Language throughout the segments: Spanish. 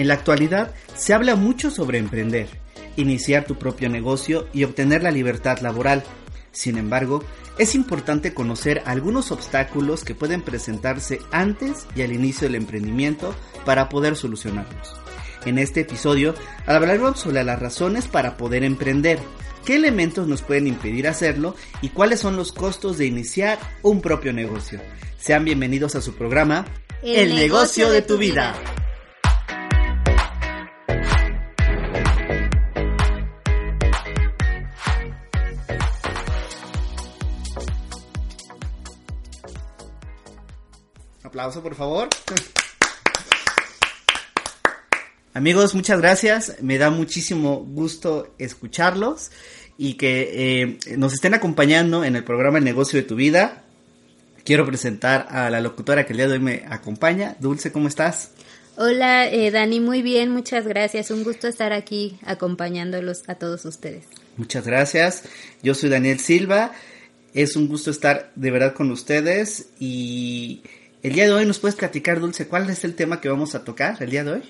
En la actualidad se habla mucho sobre emprender, iniciar tu propio negocio y obtener la libertad laboral. Sin embargo, es importante conocer algunos obstáculos que pueden presentarse antes y al inicio del emprendimiento para poder solucionarlos. En este episodio hablaremos sobre las razones para poder emprender, qué elementos nos pueden impedir hacerlo y cuáles son los costos de iniciar un propio negocio. Sean bienvenidos a su programa El, negocio, de tu vida. Aplauso, por favor. Amigos, muchas gracias. Me da muchísimo gusto escucharlos y que eh, nos estén acompañando en el programa El negocio de tu vida. Quiero presentar a la locutora que el día de hoy me acompaña. Dulce, ¿cómo estás? Hola, eh, Dani, muy bien, muchas gracias. Un gusto estar aquí acompañándolos a todos ustedes. Muchas gracias. Yo soy Daniel Silva. Es un gusto estar de verdad con ustedes y el día de hoy nos puedes platicar, Dulce, cuál es el tema que vamos a tocar el día de hoy.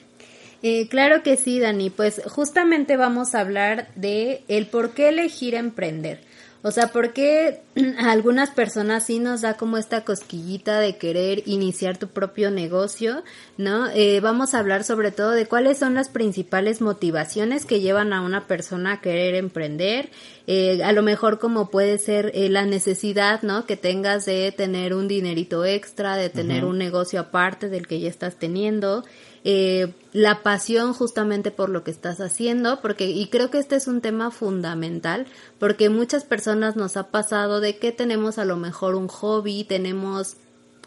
Eh, claro que sí, Dani. Pues justamente vamos a hablar de el por qué elegir emprender. O sea, ¿por qué a algunas personas sí nos da como esta cosquillita de querer iniciar tu propio negocio, ¿no? Eh, vamos a hablar sobre todo de cuáles son las principales motivaciones que llevan a una persona a querer emprender. Eh, a lo mejor como puede ser eh, la necesidad, ¿no? Que tengas de tener un dinerito extra, de tener un negocio aparte del que ya estás teniendo eh, la pasión justamente por lo que estás haciendo, porque, y creo que este es un tema fundamental, porque muchas personas nos ha pasado de que tenemos a lo mejor un hobby, tenemos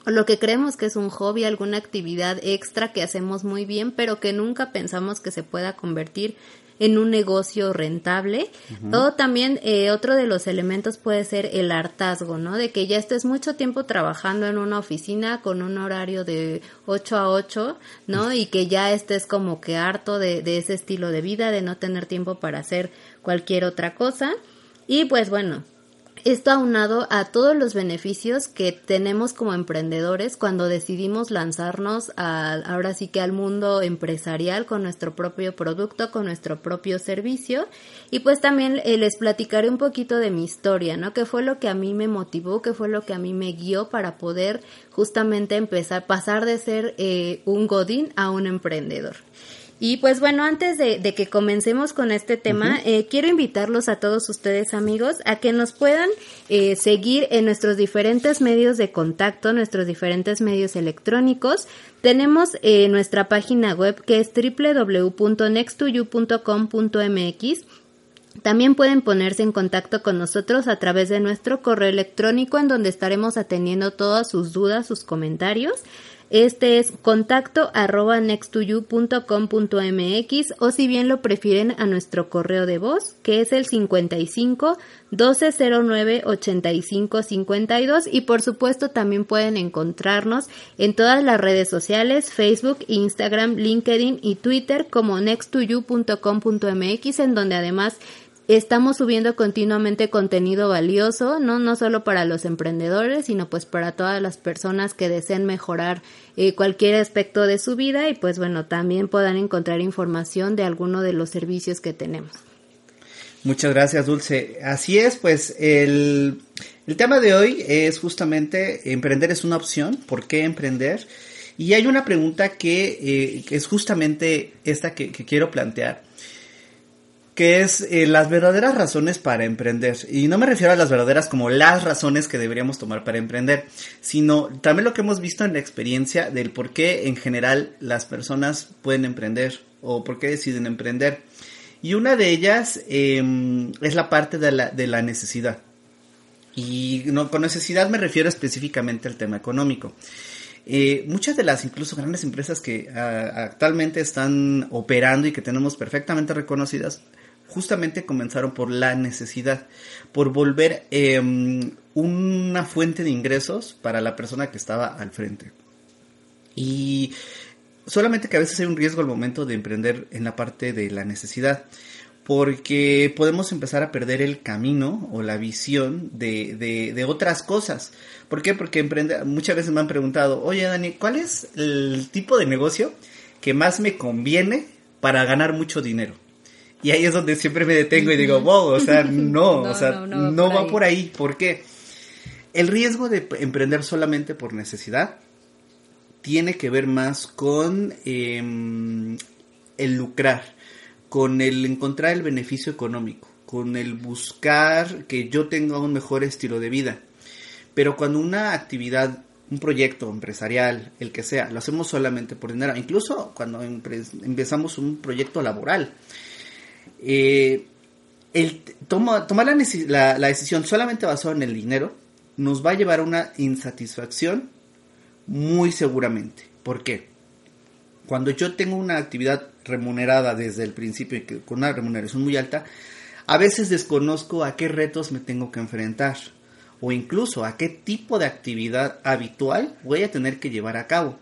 lo que creemos que es un hobby, alguna actividad extra que hacemos muy bien, pero que nunca pensamos que se pueda convertir en un negocio rentable. O también eh, otro de los elementos puede ser el hartazgo, ¿no? De que ya estés mucho tiempo trabajando en una oficina con un horario de 8 a 8, ¿no? Y que ya estés como que harto de, de ese estilo de vida, de no tener tiempo para hacer cualquier otra cosa. Y pues bueno, esto aunado a todos los beneficios que tenemos como emprendedores cuando decidimos lanzarnos ahora sí que al mundo empresarial con nuestro propio producto, con nuestro propio servicio. Y pues también eh, les platicaré un poquito de mi historia, ¿no? Que fue lo que a mí me motivó, que fue lo que a mí me guió para poder justamente empezar, pasar de ser eh, un godín a un emprendedor. Y pues bueno, antes de, que comencemos con este tema, eh, quiero invitarlos a todos ustedes amigos a que nos puedan eh, seguir en nuestros diferentes medios de contacto, nuestros diferentes medios electrónicos. Tenemos eh, nuestra página web que es www.nextoyou.com.mx. También pueden ponerse en contacto con nosotros a través de nuestro correo electrónico en donde estaremos atendiendo todas sus dudas, sus comentarios. Este es contacto arroba o si bien lo prefieren a nuestro correo de voz, que es el 55 1209 85 52 y por supuesto también pueden encontrarnos en todas las redes sociales, Facebook, Instagram, LinkedIn y Twitter como nextoyou.com.mx en donde además estamos subiendo continuamente contenido valioso, ¿no? No solo para los emprendedores, sino pues para todas las personas que deseen mejorar eh, cualquier aspecto de su vida y pues bueno, también puedan encontrar información de alguno de los servicios que tenemos. Muchas gracias, Dulce. Así es, pues el, el tema de hoy es justamente emprender es una opción. ¿Por qué emprender? Y hay una pregunta que, eh, es justamente esta que quiero plantear que es eh, las verdaderas razones para emprender. Y no me refiero a las verdaderas como las razones que deberíamos tomar para emprender, sino también lo que hemos visto en la experiencia del por qué en general las personas pueden emprender o por qué deciden emprender. Y una de ellas em, es la parte de la, de la necesidad. Y con necesidad me refiero específicamente al tema económico. Eh, muchas de las incluso grandes empresas que ah, actualmente están operando y que tenemos perfectamente reconocidas justamente comenzaron por la necesidad, por volver em, una fuente de ingresos para la persona que estaba al frente. Y solamente que a veces hay un riesgo al momento de emprender en la parte de la necesidad, porque podemos empezar a perder el camino o la visión de, de, otras cosas. ¿Por qué? Porque emprender, muchas veces me han preguntado, oye Dani, ¿cuál es el tipo de negocio que más me conviene para ganar mucho dinero. Y ahí es donde siempre me detengo y digo, wow, o sea, no, o sea, no, va, por, ahí. ¿Por qué? El riesgo de emprender solamente por necesidad tiene que ver más con em, el lucrar, con el encontrar el beneficio económico, con el buscar que yo tenga un mejor estilo de vida. Pero cuando una actividad, un proyecto empresarial, el que sea, lo hacemos solamente por dinero, incluso cuando empezamos un proyecto laboral, eh, el tomar la, decisión solamente basada en el dinero nos va a llevar a una insatisfacción muy seguramente. ¿Por qué? Cuando yo tengo una actividad remunerada desde el principio y con una remuneración muy alta, a veces desconozco a qué retos me tengo que enfrentar o incluso a qué tipo de actividad habitual voy a tener que llevar a cabo.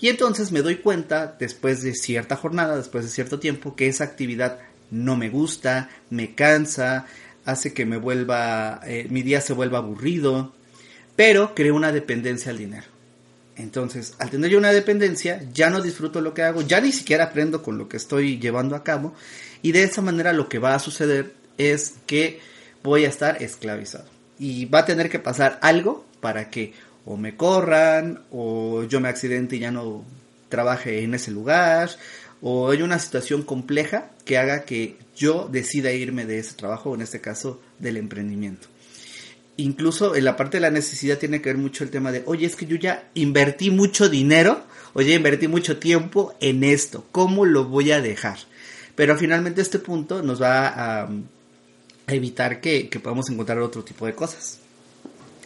Y entonces me doy cuenta, después de cierta jornada, después de cierto tiempo, que esa actividad no me gusta, me cansa, hace que me vuelva, eh, mi día se vuelva aburrido, pero creo una dependencia al dinero. Entonces, al tener yo una dependencia, ya no disfruto lo que hago, ya ni siquiera aprendo con lo que estoy llevando a cabo, y de esa manera lo que va a suceder es que voy a estar esclavizado. Y va a tener que pasar algo para que o me corran, o yo me accidente y ya no trabaje en ese lugar, o hay una situación compleja que haga que yo decida irme de ese trabajo, en este caso del emprendimiento. Incluso en la parte de la necesidad tiene que ver mucho el tema de, oye, es que yo ya invertí mucho dinero, oye, invertí mucho tiempo en esto, ¿cómo lo voy a dejar? Pero finalmente este punto nos va a, evitar que, que podamos encontrar otro tipo de cosas.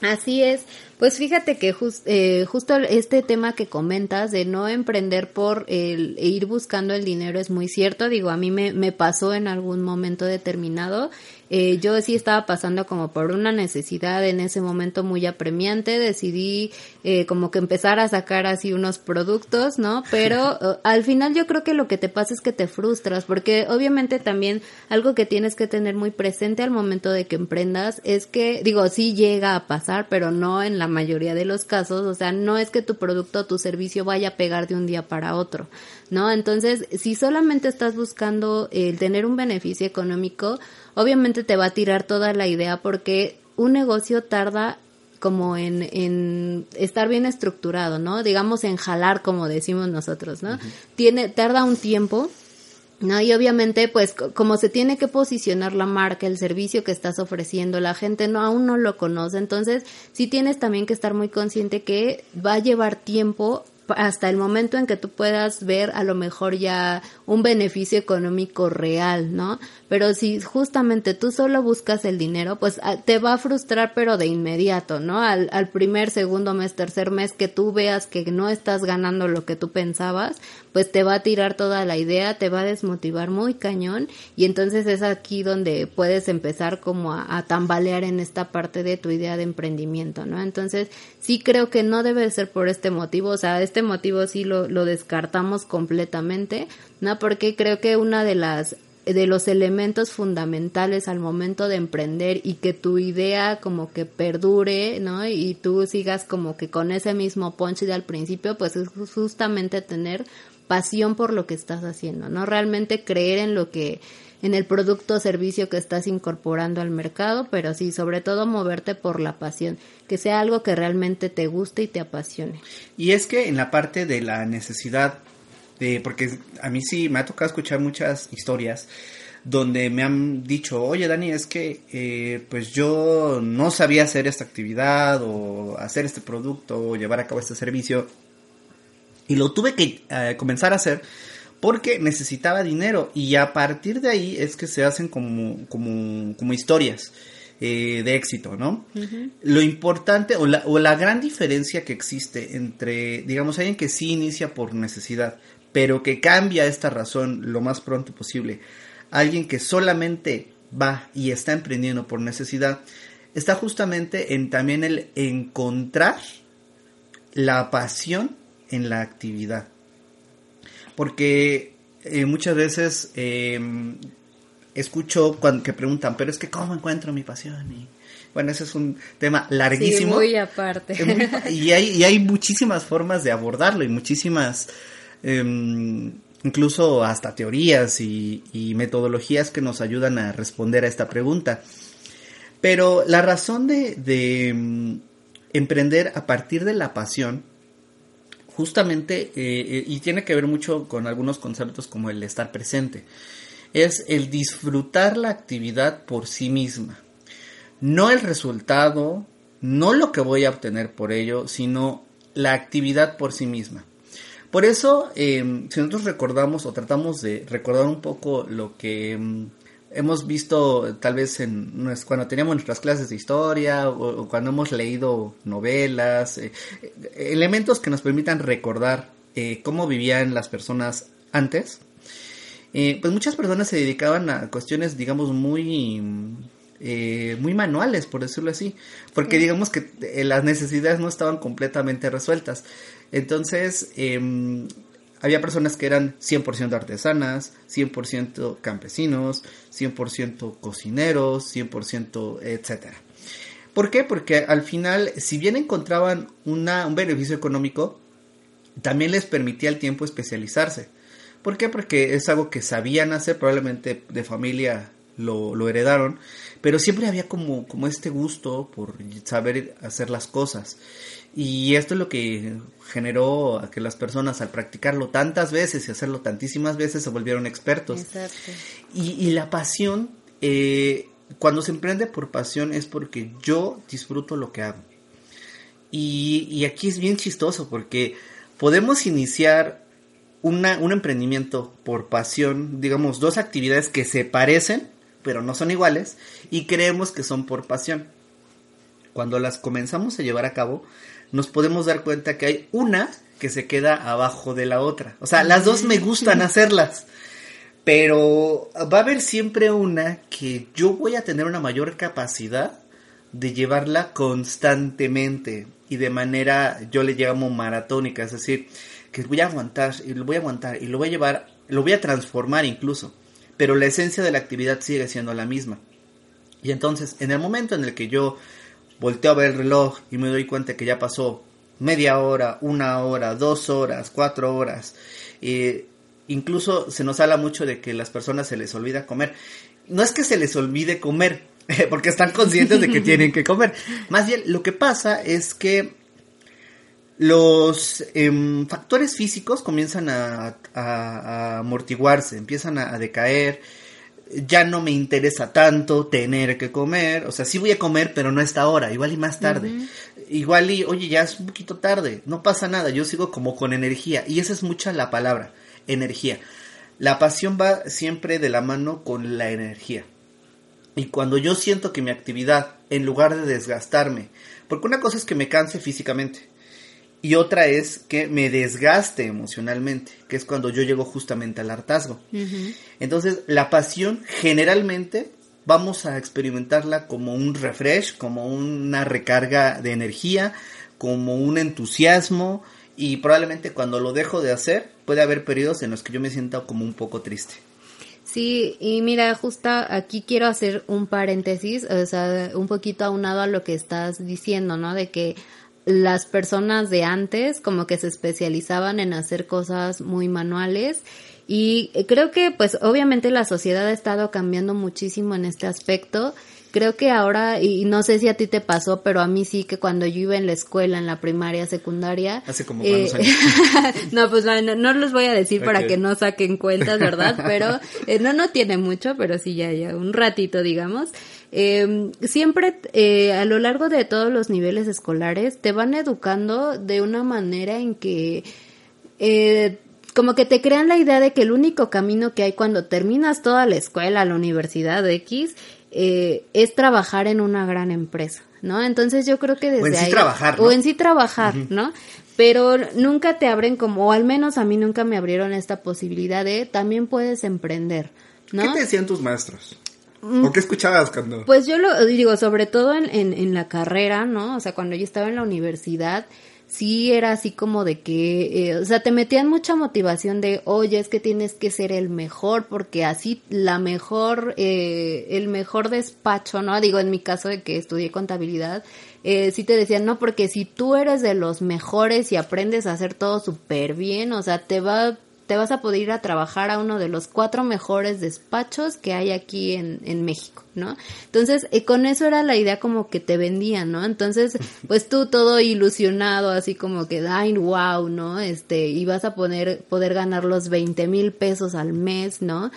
Así es. Pues fíjate que eh, justo este tema que comentas de no emprender por el e ir buscando el dinero es muy cierto. Digo, a mí me, me pasó en algún momento determinado eh, yo sí estaba pasando como por una necesidad en ese momento muy apremiante, decidí eh, como que empezar a sacar así unos productos, ¿no? Pero eh, al final yo creo que lo que te pasa es que te frustras, porque obviamente también algo que tienes que tener muy presente al momento de que emprendas es que, digo, sí llega a pasar, pero no en la mayoría de los casos, o sea, no es que tu producto o tu servicio vaya a pegar de un día para otro, ¿no? Entonces, si solamente estás buscando el tener un beneficio económico, obviamente te va a tirar toda la idea porque un negocio tarda como en, en estar bien estructurado, ¿no? Digamos en jalar, como decimos nosotros, ¿no? Tiene, tarda un tiempo, ¿no? Y obviamente, pues, como se tiene que posicionar la marca, el servicio que estás ofreciendo, la gente no, aún no lo conoce, entonces sí tienes también que estar muy consciente que va a llevar tiempo hasta el momento en que tú puedas ver a lo mejor ya un beneficio económico real, ¿no? Pero si justamente tú solo buscas el dinero, pues ah, te va a frustrar pero de inmediato, ¿no? Al, al primer, segundo mes, tercer mes que tú veas que no estás ganando lo que tú pensabas, pues te va a tirar toda la idea, te va a desmotivar muy cañón y entonces es aquí donde puedes empezar como a, a tambalear en esta parte de tu idea de emprendimiento, ¿no? Entonces sí creo que no debe ser por este motivo, o sea, este motivo sí lo, lo descartamos completamente, ¿no? Porque creo que una de las de los elementos fundamentales al momento de emprender y que tu idea como que perdure, ¿no? Y tú sigas como que con ese mismo punch de al principio, pues es justamente tener pasión por lo que estás haciendo, ¿no? Realmente creer en lo que en el producto o servicio que estás incorporando al mercado, pero sí, sobre todo moverte por la pasión, que sea algo que realmente te guste y te apasione. Y es que en la parte de la necesidad de, porque a mí sí me ha tocado escuchar muchas historias donde me han dicho, oye Dani, es que eh, pues yo no sabía hacer esta actividad o hacer este producto o llevar a cabo este servicio y lo tuve que eh, comenzar a hacer porque necesitaba dinero y a partir de ahí es que se hacen como, como, como historias eh, de éxito, ¿no? Lo importante o la, o la gran diferencia que existe entre, digamos, alguien que sí inicia por necesidad, pero que cambia esta razón lo más pronto posible, alguien que solamente va y está emprendiendo por necesidad, está justamente en también el encontrar la pasión en la actividad. Porque eh, muchas veces em, escucho cuando, que preguntan, pero es que ¿cómo encuentro mi pasión? Y, bueno, ese es un tema larguísimo. muy aparte. y, hay, y hay muchísimas formas de abordarlo y muchísimas em, incluso hasta teorías y, metodologías que nos ayudan a responder a esta pregunta. Pero la razón de, em, emprender a partir de la pasión, justamente, eh, eh, y tiene que ver mucho con algunos conceptos como el estar presente, es el disfrutar la actividad por sí misma. No el resultado, no lo que voy a obtener por ello, sino la actividad por sí misma. Por eso, em, si nosotros recordamos o tratamos de recordar un poco lo que em, hemos visto tal vez en cuando teníamos nuestras clases de historia o, cuando hemos leído novelas, eh, elementos que nos permitan recordar eh, cómo vivían las personas antes, eh, pues muchas personas se dedicaban a cuestiones, digamos, muy muy manuales, por decirlo así, porque digamos que las necesidades no estaban completamente resueltas. Entonces, em, había personas que eran 100% artesanas, 100% campesinos, 100% cocineros, 100% etcétera. ¿Por qué? Porque al final, si bien encontraban una, un beneficio económico, también les permitía el tiempo especializarse. ¿Por qué? Porque es algo que sabían hacer, probablemente de familia lo, heredaron, pero siempre había como este gusto por saber hacer las cosas. Y esto es lo que generó a que las personas al practicarlo tantas veces y hacerlo tantísimas veces se volvieron expertos. Exacto. Y, la pasión, eh, cuando se emprende por pasión es porque yo disfruto lo que hago. Y, y aquí es bien chistoso porque podemos iniciar una, un emprendimiento por pasión, digamos, dos actividades que se parecen, pero no son iguales, y creemos que son por pasión. Cuando las comenzamos a llevar a cabo, nos podemos dar cuenta que hay una que se queda abajo de la otra. O sea, las dos me gustan hacerlas. Pero va a haber siempre una que yo voy a tener una mayor capacidad de llevarla constantemente y de manera, yo le llamo maratónica, es decir, que voy a aguantar y lo voy a aguantar y lo voy a llevar, lo voy a transformar incluso, pero la esencia de la actividad sigue siendo la misma. Y entonces, en el momento en el que yo volteo a ver el reloj y me doy cuenta que ya pasó media hora, una hora, dos horas, cuatro horas. incluso se nos habla mucho de que a las personas se les olvida comer. No es que se les olvide comer, porque están conscientes de que tienen que comer. Más bien, lo que pasa es que los em, factores físicos comienzan a, amortiguarse, empiezan a decaer ya no me interesa tanto tener que comer, o sea, sí voy a comer, pero no a esta hora, igual y más tarde. Igual y, oye, ya es un poquito tarde, no pasa nada, yo sigo como con energía, y esa es mucha la palabra, energía. La pasión va siempre de la mano con la energía. Y cuando yo siento que mi actividad, en lugar de desgastarme, porque una cosa es que me canse físicamente, y otra es que me desgaste emocionalmente, que es cuando yo llego justamente al hartazgo. Entonces, la pasión generalmente vamos a experimentarla como un refresh, como una recarga de energía, como un entusiasmo y probablemente cuando lo dejo de hacer puede haber periodos en los que yo me sienta como un poco triste. Sí, y mira, justo aquí quiero hacer un paréntesis, o sea, un poquito aunado a lo que estás diciendo, ¿no? De que las personas de antes como que se especializaban en hacer cosas muy manuales y creo que pues obviamente la sociedad ha estado cambiando muchísimo en este aspecto. Creo que ahora, y no sé si a ti te pasó, pero a mí sí que cuando yo iba en la escuela, en la primaria, secundaria. Hace como eh, años. no, pues no, no los voy a decir para que no saquen cuentas, ¿verdad? Pero eh, no, no tiene mucho, pero sí ya, ya, un ratito, digamos. Eh, siempre eh, a lo largo de todos los niveles escolares te van educando de una manera en que eh, como que te crean la idea de que el único camino que hay cuando terminas toda la escuela, la universidad X, eh, es trabajar en una gran empresa, ¿no? Entonces yo creo que desde o en sí trabajar, o en sí trabajar, ¿no? Pero nunca te abren como, o al menos a mí nunca me abrieron esta posibilidad de también puedes emprender, ¿no? ¿Qué te decían tus maestros? Mm. ¿O qué escuchabas cuando? Pues yo lo digo, sobre todo en, en, la carrera, ¿no? O sea, cuando yo estaba en la universidad, sí era así como de que, eh, o sea, te metían mucha motivación de, oye, es que tienes que ser el mejor, porque así la mejor, eh, el mejor despacho, ¿no? Digo, en mi caso de que estudié contabilidad, eh, sí te decían, no, porque si tú eres de los mejores y aprendes a hacer todo súper bien, o sea, te va te vas a poder ir a trabajar a uno de los cuatro mejores despachos que hay aquí en, en México, ¿no? Entonces, eh, con eso era la idea como que te vendían, ¿no? Entonces, pues tú todo ilusionado, así como que, ay, wow, ¿no? Este, y vas a poner, poder ganar los 20 mil pesos al mes, ¿no?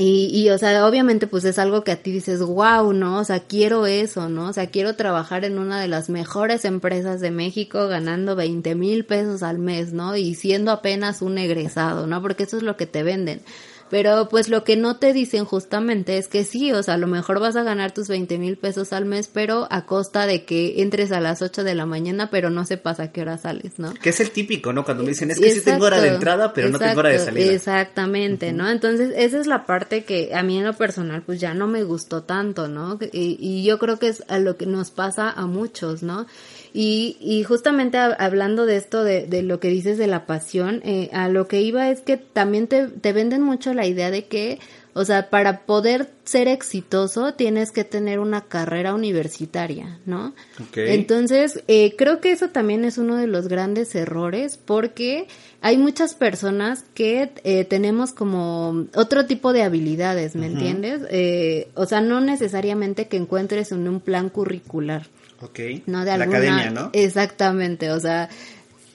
Y, y, o sea, obviamente pues es algo que a ti dices, wow, ¿no? O sea, quiero eso, ¿no? O sea, quiero trabajar en una de las mejores empresas de México ganando 20 mil pesos al mes, ¿no? Y siendo apenas un egresado, ¿no? Porque eso es lo que te venden. Pero pues lo que no te dicen justamente es que sí, o sea, a lo mejor vas a ganar tus 20 mil pesos al mes, pero a costa de que entres a las 8 de la mañana, pero no sepas a qué hora sales, ¿no? Que es el típico, ¿no? Cuando me dicen, es que sí tengo hora de entrada, pero no tengo hora de salida. Exactamente, ¿no? Entonces, esa es la parte que a mí en lo personal, pues ya no me gustó tanto, ¿no? Y, y yo creo que es a lo que nos pasa a muchos, ¿no? Y, y justamente hablando de esto, de, de, lo que dices de la pasión, eh, a lo que iba es que también te, te venden mucho la idea de que, o sea, para poder ser exitoso tienes que tener una carrera universitaria, ¿no? Okay. Entonces, eh, creo que eso también es uno de los grandes errores porque hay muchas personas que eh, tenemos como otro tipo de habilidades, ¿me uh -huh. entiendes? Eh, o sea, no necesariamente que encuentres en un plan curricular. Ok. No, de la alguna, academia, ¿no? Exactamente, o sea,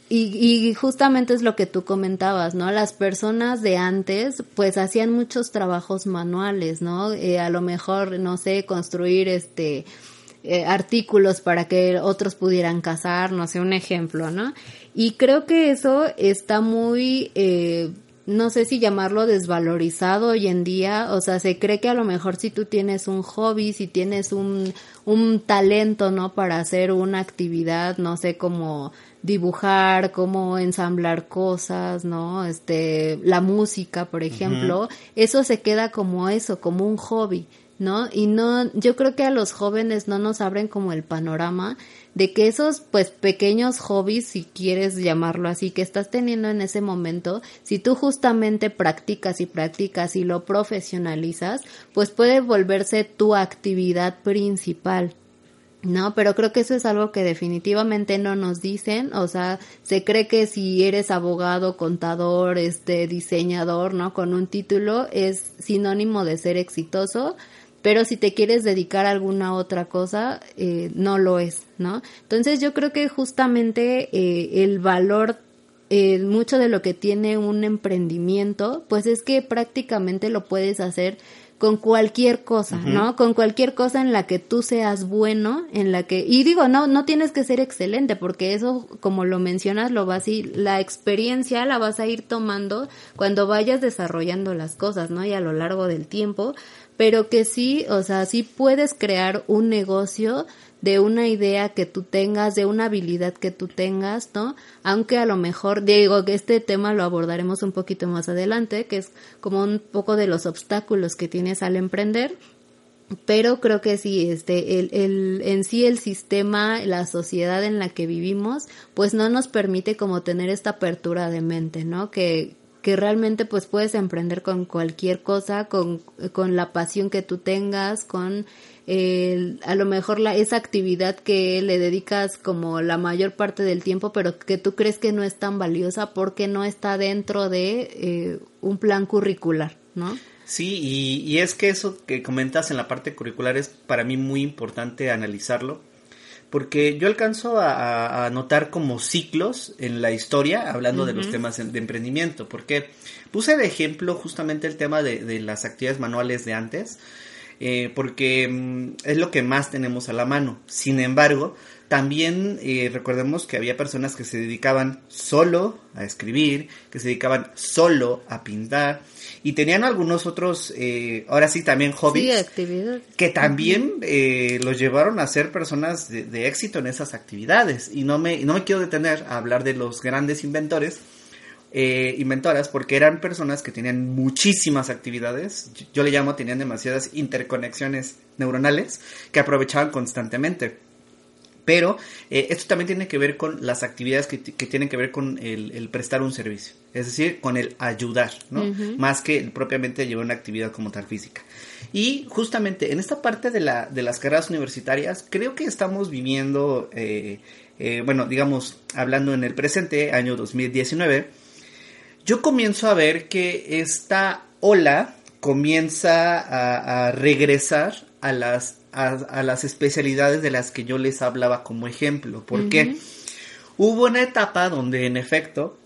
y, y, justamente es lo que tú comentabas, ¿no? Las personas de antes, pues hacían muchos trabajos manuales, ¿no? Eh, a lo mejor, no sé, construir este eh, artículos para que otros pudieran cazar, no sé, un ejemplo, ¿no? Y creo que eso está muy, eh, no sé si llamarlo desvalorizado hoy en día, o sea, se cree que a lo mejor si tú tienes un hobby, si tienes un, un talento, ¿no? Para hacer una actividad, no sé, como dibujar, como ensamblar cosas, ¿no? Este, la música, por ejemplo, uh -huh. eso se queda como eso, como un hobby, ¿no? Y no, yo creo que a los jóvenes no nos abren como el panorama de que esos pues pequeños hobbies, si quieres llamarlo así, que estás teniendo en ese momento, si tú justamente practicas y practicas y lo profesionalizas, pues puede volverse tu actividad principal. No, pero creo que eso es algo que definitivamente no nos dicen, o sea, se cree que si eres abogado, contador, este diseñador, ¿no? Con un título es sinónimo de ser exitoso, pero si te quieres dedicar a alguna otra cosa, eh, no lo es, ¿no? Entonces yo creo que justamente eh, el valor, eh, mucho de lo que tiene un emprendimiento, pues es que prácticamente lo puedes hacer con cualquier cosa, uh -huh. ¿no? Con cualquier cosa en la que tú seas bueno, en la que, y digo, no, no tienes que ser excelente, porque eso, como lo mencionas, lo vas a ir, la experiencia la vas a ir tomando cuando vayas desarrollando las cosas, ¿no? Y a lo largo del tiempo, pero que sí, o sea, sí puedes crear un negocio de una idea que tú tengas, de una habilidad que tú tengas, ¿no? Aunque a lo mejor, digo que este tema lo abordaremos un poquito más adelante, que es como un poco de los obstáculos que tienes al emprender, pero creo que sí, este, el, el, en sí el sistema, la sociedad en la que vivimos, pues no nos permite como tener esta apertura de mente, ¿no? Que, que realmente pues puedes emprender con cualquier cosa, con, con la pasión que tú tengas, con eh, a lo mejor la, esa actividad que le dedicas como la mayor parte del tiempo, pero que tú crees que no es tan valiosa porque no está dentro de eh, un plan curricular, ¿no? Sí, y, y es que eso que comentas en la parte curricular es para mí muy importante analizarlo porque yo alcanzo a, a, notar como ciclos en la historia, hablando uh -huh. de los temas de emprendimiento, porque puse de ejemplo justamente el tema de, de las actividades manuales de antes, eh, porque mm, es lo que más tenemos a la mano. Sin embargo, también eh, recordemos que había personas que se dedicaban solo a escribir, que se dedicaban solo a pintar y tenían algunos otros, eh, ahora sí también hobbies, sí, que también eh, los llevaron a ser personas de, de, éxito en esas actividades. Y no me, no me quiero detener a hablar de los grandes inventores, eh, inventoras, porque eran personas que tenían muchísimas actividades, yo le llamo, tenían demasiadas interconexiones neuronales que aprovechaban constantemente. Pero eh, esto también tiene que ver con las actividades que, que tienen que ver con el, prestar un servicio, es decir, con el ayudar, ¿no? Más que propiamente llevar una actividad como tal física. Y justamente en esta parte de, la, de las carreras universitarias, creo que estamos viviendo, eh, eh, bueno, digamos, hablando en el presente, año 2019, yo comienzo a ver que esta ola comienza a, regresar a las, a, las especialidades de las que yo les hablaba como ejemplo. porque Hubo una etapa donde en efecto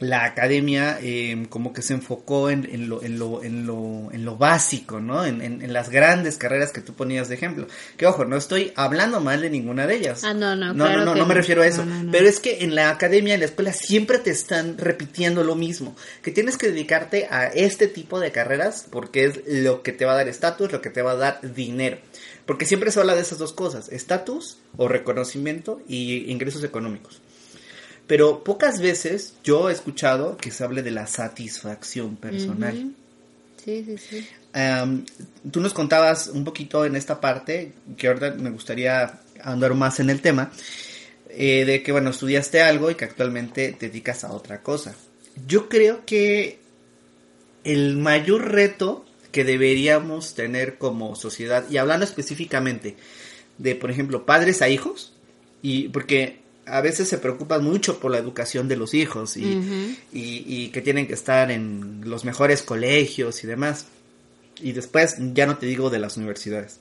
la academia eh, como que se enfocó en, en, lo, en, lo, en, lo, en lo básico, ¿no? En, en, las grandes carreras que tú ponías de ejemplo. Que ojo, no estoy hablando mal de ninguna de ellas. Ah, no, no, no, no, no, me refiero a eso. Pero es que en la academia, en la escuela, siempre te están repitiendo lo mismo. Que tienes que dedicarte a este tipo de carreras porque es lo que te va a dar estatus, lo que te va a dar dinero. Porque siempre se habla de esas dos cosas, estatus o reconocimiento y ingresos económicos. Pero pocas veces yo he escuchado que se hable de la satisfacción personal. Sí, sí, sí. tú nos contabas un poquito en esta parte, que ahora me gustaría andar más en el tema, eh, de que, bueno, estudiaste algo y que actualmente te dedicas a otra cosa. Yo creo que el mayor reto que deberíamos tener como sociedad, y hablando específicamente de, por ejemplo, padres a hijos, y porque a veces se preocupan mucho por la educación de los hijos y, que tienen que estar en los mejores colegios y demás. Y después ya no te digo de las universidades.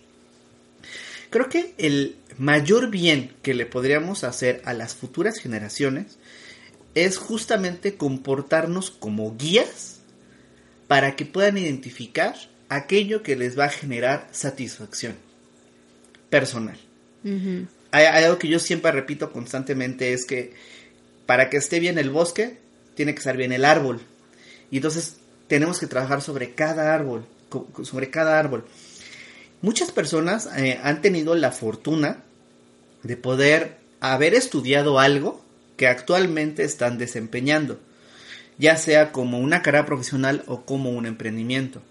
Creo que el mayor bien que le podríamos hacer a las futuras generaciones es justamente comportarnos como guías para que puedan identificar aquello que les va a generar satisfacción personal hay, algo que yo siempre repito constantemente es que para que esté bien el bosque, tiene que estar bien el árbol. Y entonces tenemos que trabajar sobre cada árbol, sobre cada árbol. Muchas personas eh, han tenido la fortuna de poder haber estudiado algo que actualmente están desempeñando, ya sea como una carrera profesional o como un emprendimiento.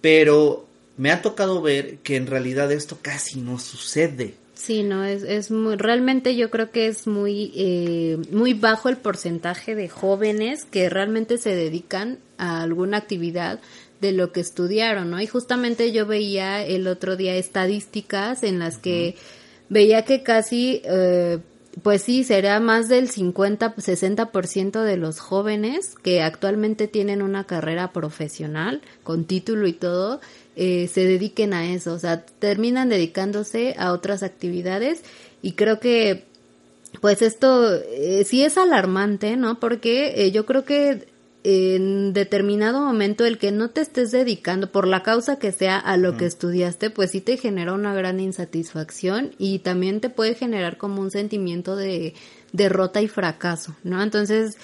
Pero me ha tocado ver que en realidad esto casi no sucede. Sí, no, es, es muy, realmente yo creo que es muy, eh, muy bajo el porcentaje de jóvenes que realmente se dedican a alguna actividad de lo que estudiaron, ¿no? Y justamente yo veía el otro día estadísticas en las que veía que casi, eh, pues sí, será más del 50, 60% de los jóvenes que actualmente tienen una carrera profesional con título y todo, eh, se dediquen a eso, o sea, terminan dedicándose a otras actividades y creo que pues esto eh, sí es alarmante, ¿no? Porque eh, yo creo que en determinado momento el que no te estés dedicando por la causa que sea a lo que estudiaste, pues sí te genera una gran insatisfacción y también te puede generar como un sentimiento de derrota y fracaso, ¿no? Entonces,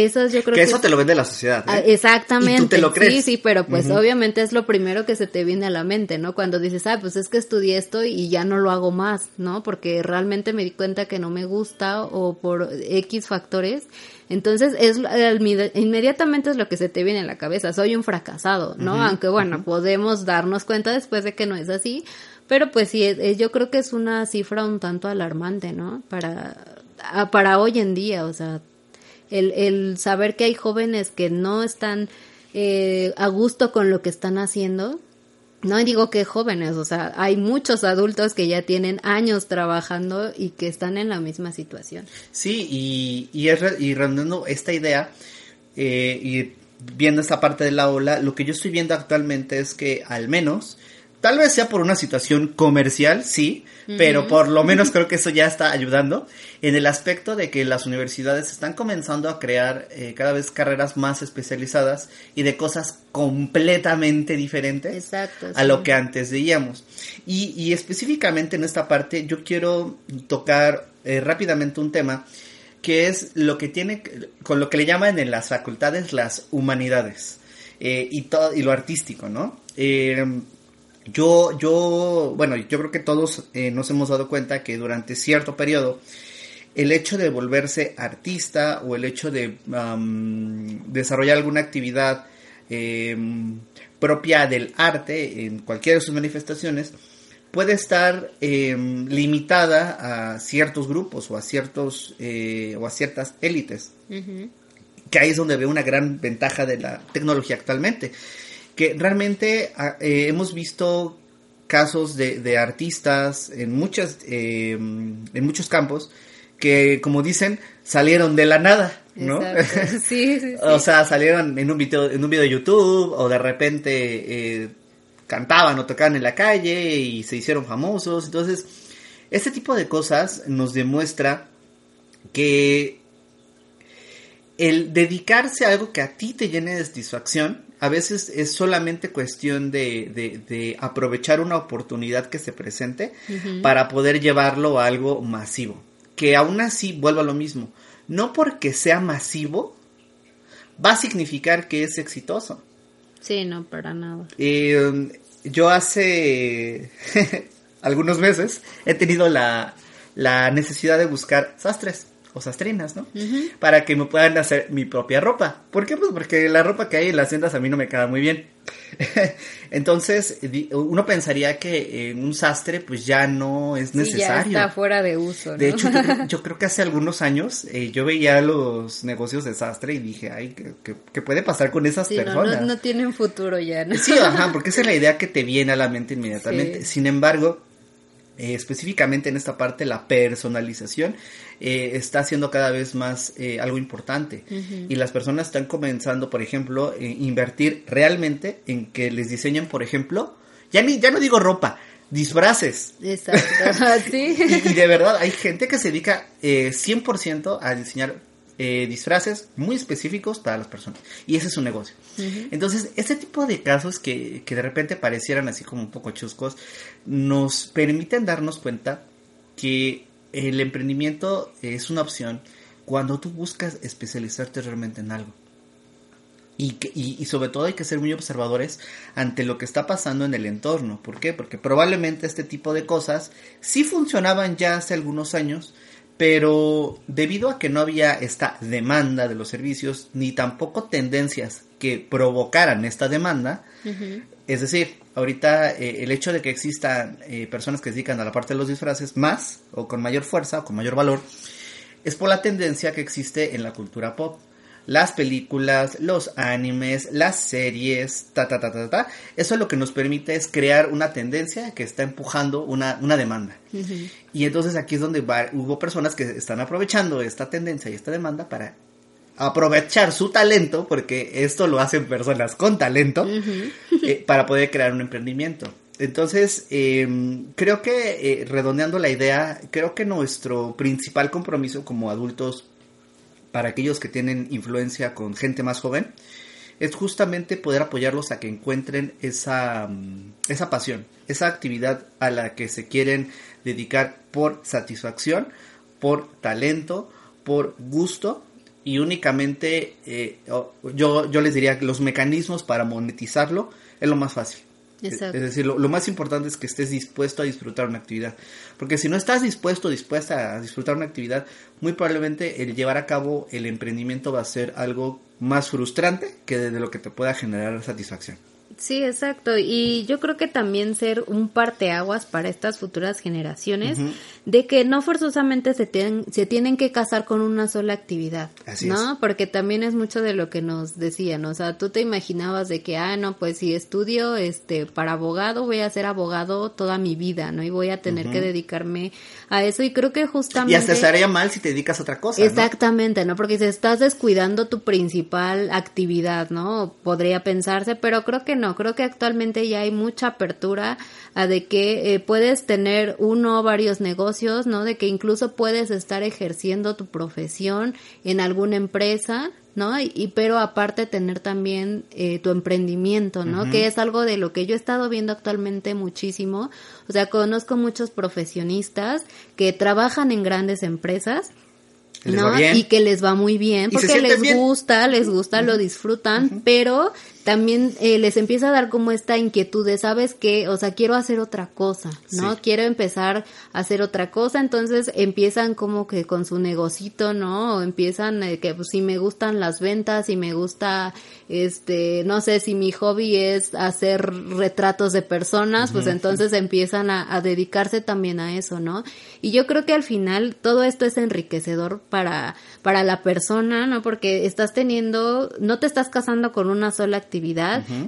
eso yo creo que... eso te lo vende la sociedad. ¿eh? Ah, exactamente. tú te lo crees. Sí, sí, pero pues obviamente es lo primero que se te viene a la mente, ¿no? Cuando dices, ah, pues es que estudié esto y ya no lo hago más, ¿no? Porque realmente me di cuenta que no me gusta o por X factores. Entonces, es inmediatamente es lo que se te viene a la cabeza, soy un fracasado, ¿no? Aunque bueno, podemos darnos cuenta después de que no es así, pero pues sí, yo creo que es una cifra un tanto alarmante, ¿no? Para, para hoy en día, o sea, el, el saber que hay jóvenes que no están eh, a gusto con lo que están haciendo. No digo que jóvenes, o sea, hay muchos adultos que ya tienen años trabajando y que están en la misma situación. Sí, y, y, y esta idea eh, y viendo esta parte de la ola, lo que yo estoy viendo actualmente es que al menos Tal vez sea por una situación comercial, sí, pero por lo menos creo que eso ya está ayudando en el aspecto de que las universidades están comenzando a crear eh, cada vez carreras más especializadas y de cosas completamente diferentes a lo que antes veíamos. Y, específicamente en esta parte yo quiero tocar eh, rápidamente un tema que es lo que tiene, con lo que le llaman en las facultades las humanidades eh, y, todo, y lo artístico, ¿no? Yo, yo, bueno, yo creo que todos eh, nos hemos dado cuenta que durante cierto periodo el hecho de volverse artista o el hecho de desarrollar alguna actividad em, propia del arte en cualquiera de sus manifestaciones puede estar em, limitada a ciertos grupos o a ciertos eh, o a ciertas élites. Que ahí es donde veo una gran ventaja de la tecnología actualmente. Que realmente ah, eh, hemos visto casos de, artistas en muchas em, en muchos campos que como dicen salieron de la nada ¿no? Sí, sí, sí. o sea, salieron en un video, en un video de YouTube o de repente eh, cantaban o tocaban en la calle y se hicieron famosos. Entonces, este tipo de cosas nos demuestra que el dedicarse a algo que a ti te llene de satisfacción, a veces es solamente cuestión de, de, aprovechar una oportunidad que se presente para poder llevarlo a algo masivo. Que aún así vuelva a lo mismo no porque sea masivo, va a significar que es exitoso. Sí, no, para nada. Um, yo hace algunos meses he tenido la, la necesidad de buscar sastres o sastrinas, ¿no? Para que me puedan hacer mi propia ropa. ¿Por qué? Pues porque la ropa que hay en las tiendas a mí no me queda muy bien. Entonces, uno pensaría que en un sastre pues ya no es necesario. ya está fuera de uso. De hecho, yo creo, que hace algunos años eh, yo veía los negocios de sastre y dije, ay, ¿qué, puede pasar con esas personas? No, no, tienen futuro ya, ¿no? Sí, ajá, porque esa es la idea que te viene a la mente inmediatamente. Sin embargo, eh, específicamente en esta parte, la personalización eh, está siendo cada vez más eh, algo importante. Y las personas están comenzando, por ejemplo, a invertir realmente en que les diseñen, por ejemplo, ya, ni, ya no digo ropa, disfraces. Exacto, sí. y, de verdad, hay gente que se dedica 100% a diseñar disfraces muy específicos para las personas. Y ese es su negocio. Entonces, este tipo de casos que, que, de repente parecieran así como un poco chuscos, nos permiten darnos cuenta que el emprendimiento es una opción cuando tú buscas especializarte realmente en algo. Y, y, sobre todo hay que ser muy observadores ante lo que está pasando en el entorno. ¿Por qué? Porque probablemente este tipo de cosas sí funcionaban ya hace algunos años, pero debido a que no había esta demanda de los servicios, ni tampoco tendencias que provocaran esta demanda, es decir, ahorita eh, el hecho de que existan eh, personas que se dedican a la parte de los disfraces más o con mayor fuerza o con mayor valor, es por la tendencia que existe en la cultura pop. Las películas, los animes, las series, ta, ta, ta, ta, ta. Eso lo que nos permite es crear una tendencia que está empujando una, demanda. Y entonces aquí es donde hubo personas que están aprovechando esta tendencia y esta demanda para aprovechar su talento, porque esto lo hacen personas con talento, eh, para poder crear un emprendimiento. Entonces, em, creo que, eh, redondeando la idea, creo que nuestro principal compromiso como adultos, para aquellos que tienen influencia con gente más joven, es justamente poder apoyarlos a que encuentren esa, mm, esa pasión, esa actividad a la que se quieren dedicar por satisfacción, por talento, por gusto y únicamente eh, yo, yo les diría que los mecanismos para monetizarlo es lo más fácil. Es decir, lo, más importante es que estés dispuesto a disfrutar una actividad. Porque si no estás dispuesto, dispuesta a disfrutar una actividad, muy probablemente el llevar a cabo el emprendimiento va a ser algo más frustrante que de lo que te pueda generar satisfacción. Sí, exacto. Y yo creo que también ser un parteaguas para estas futuras generaciones de que no forzosamente se, tienen, se tienen que casar con una sola actividad, ¿no? Porque también es mucho de lo que nos decían, o sea, tú te imaginabas de que, ah, no, pues si estudio este para abogado, voy a ser abogado toda mi vida, ¿no? Y voy a tener que dedicarme a eso y creo que justamente... Y hasta estaría mal si te dedicas a otra cosa. Exactamente, ¿no? Porque si estás descuidando tu principal actividad, ¿no? Podría pensarse, pero creo que no creo que actualmente ya hay mucha apertura a de que eh, puedes tener uno o varios negocios, ¿no? De que incluso puedes estar ejerciendo tu profesión en alguna empresa, ¿no? Y, pero aparte tener también eh, tu emprendimiento, ¿no? Que es algo de lo que yo he estado viendo actualmente muchísimo. O sea, conozco muchos profesionistas que trabajan en grandes empresas ¿no? Y que les va muy bien porque les gusta, les gusta, lo disfrutan, pero también eh, les empieza a dar como esta inquietud de, ¿sabes qué? O sea, quiero hacer otra cosa, ¿no? Quiero empezar a hacer otra cosa, entonces empiezan como que con su negocito, ¿no? O empiezan eh, que pues si me gustan las ventas, y me gusta, este, no sé, si mi hobby es hacer retratos de personas, pues entonces empiezan a, a dedicarse también a eso, ¿no? Y yo creo que al final todo esto es enriquecedor para, para la persona, ¿no? Porque estás teniendo, no te estás casando con una sola actividad,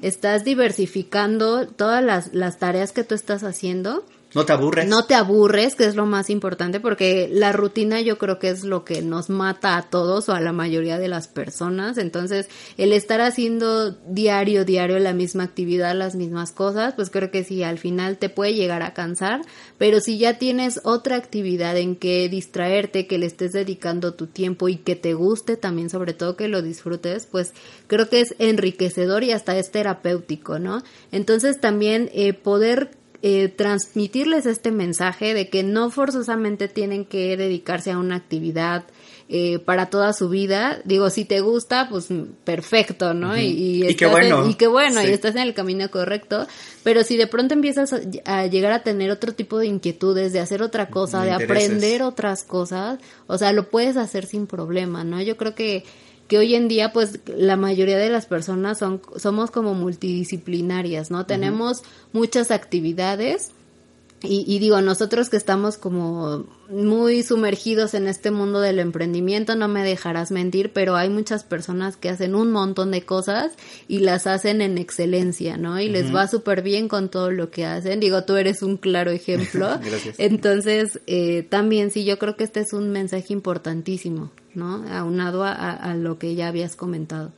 estás diversificando todas las, las tareas que tú estás haciendo no te aburres. No te aburres, que es lo más importante, porque la rutina yo creo que es lo que nos mata a todos o a la mayoría de las personas. Entonces, el estar haciendo diario, diario la misma actividad, las mismas cosas, pues creo que sí, al final te puede llegar a cansar. Pero si ya tienes otra actividad en que distraerte, que le estés dedicando tu tiempo y que te guste también, sobre todo que lo disfrutes, pues creo que es enriquecedor y hasta es terapéutico, ¿no? Entonces también eh, poder eh, transmitirles este mensaje de que no forzosamente tienen que dedicarse a una actividad eh, para toda su vida. Digo, si te gusta, pues perfecto, ¿no? y, y, qué bueno. y qué bueno, y estás en el camino correcto. Pero si de pronto empiezas a, llegar a tener otro tipo de inquietudes, de hacer otra cosa, de aprender otras cosas, o sea, lo puedes hacer sin problema, ¿no? Yo creo que que hoy en día pues la mayoría de las personas son somos como multidisciplinarias, ¿no? Tenemos muchas actividades y, y, digo, nosotros que estamos como muy sumergidos en este mundo del emprendimiento, no me dejarás mentir, pero hay muchas personas que hacen un montón de cosas y las hacen en excelencia, ¿no? Y les va súper bien con todo lo que hacen. Digo, tú eres un claro ejemplo. Gracias. Entonces, eh, también sí, yo creo que este es un mensaje importantísimo, ¿no? Aunado a, a lo que ya habías comentado.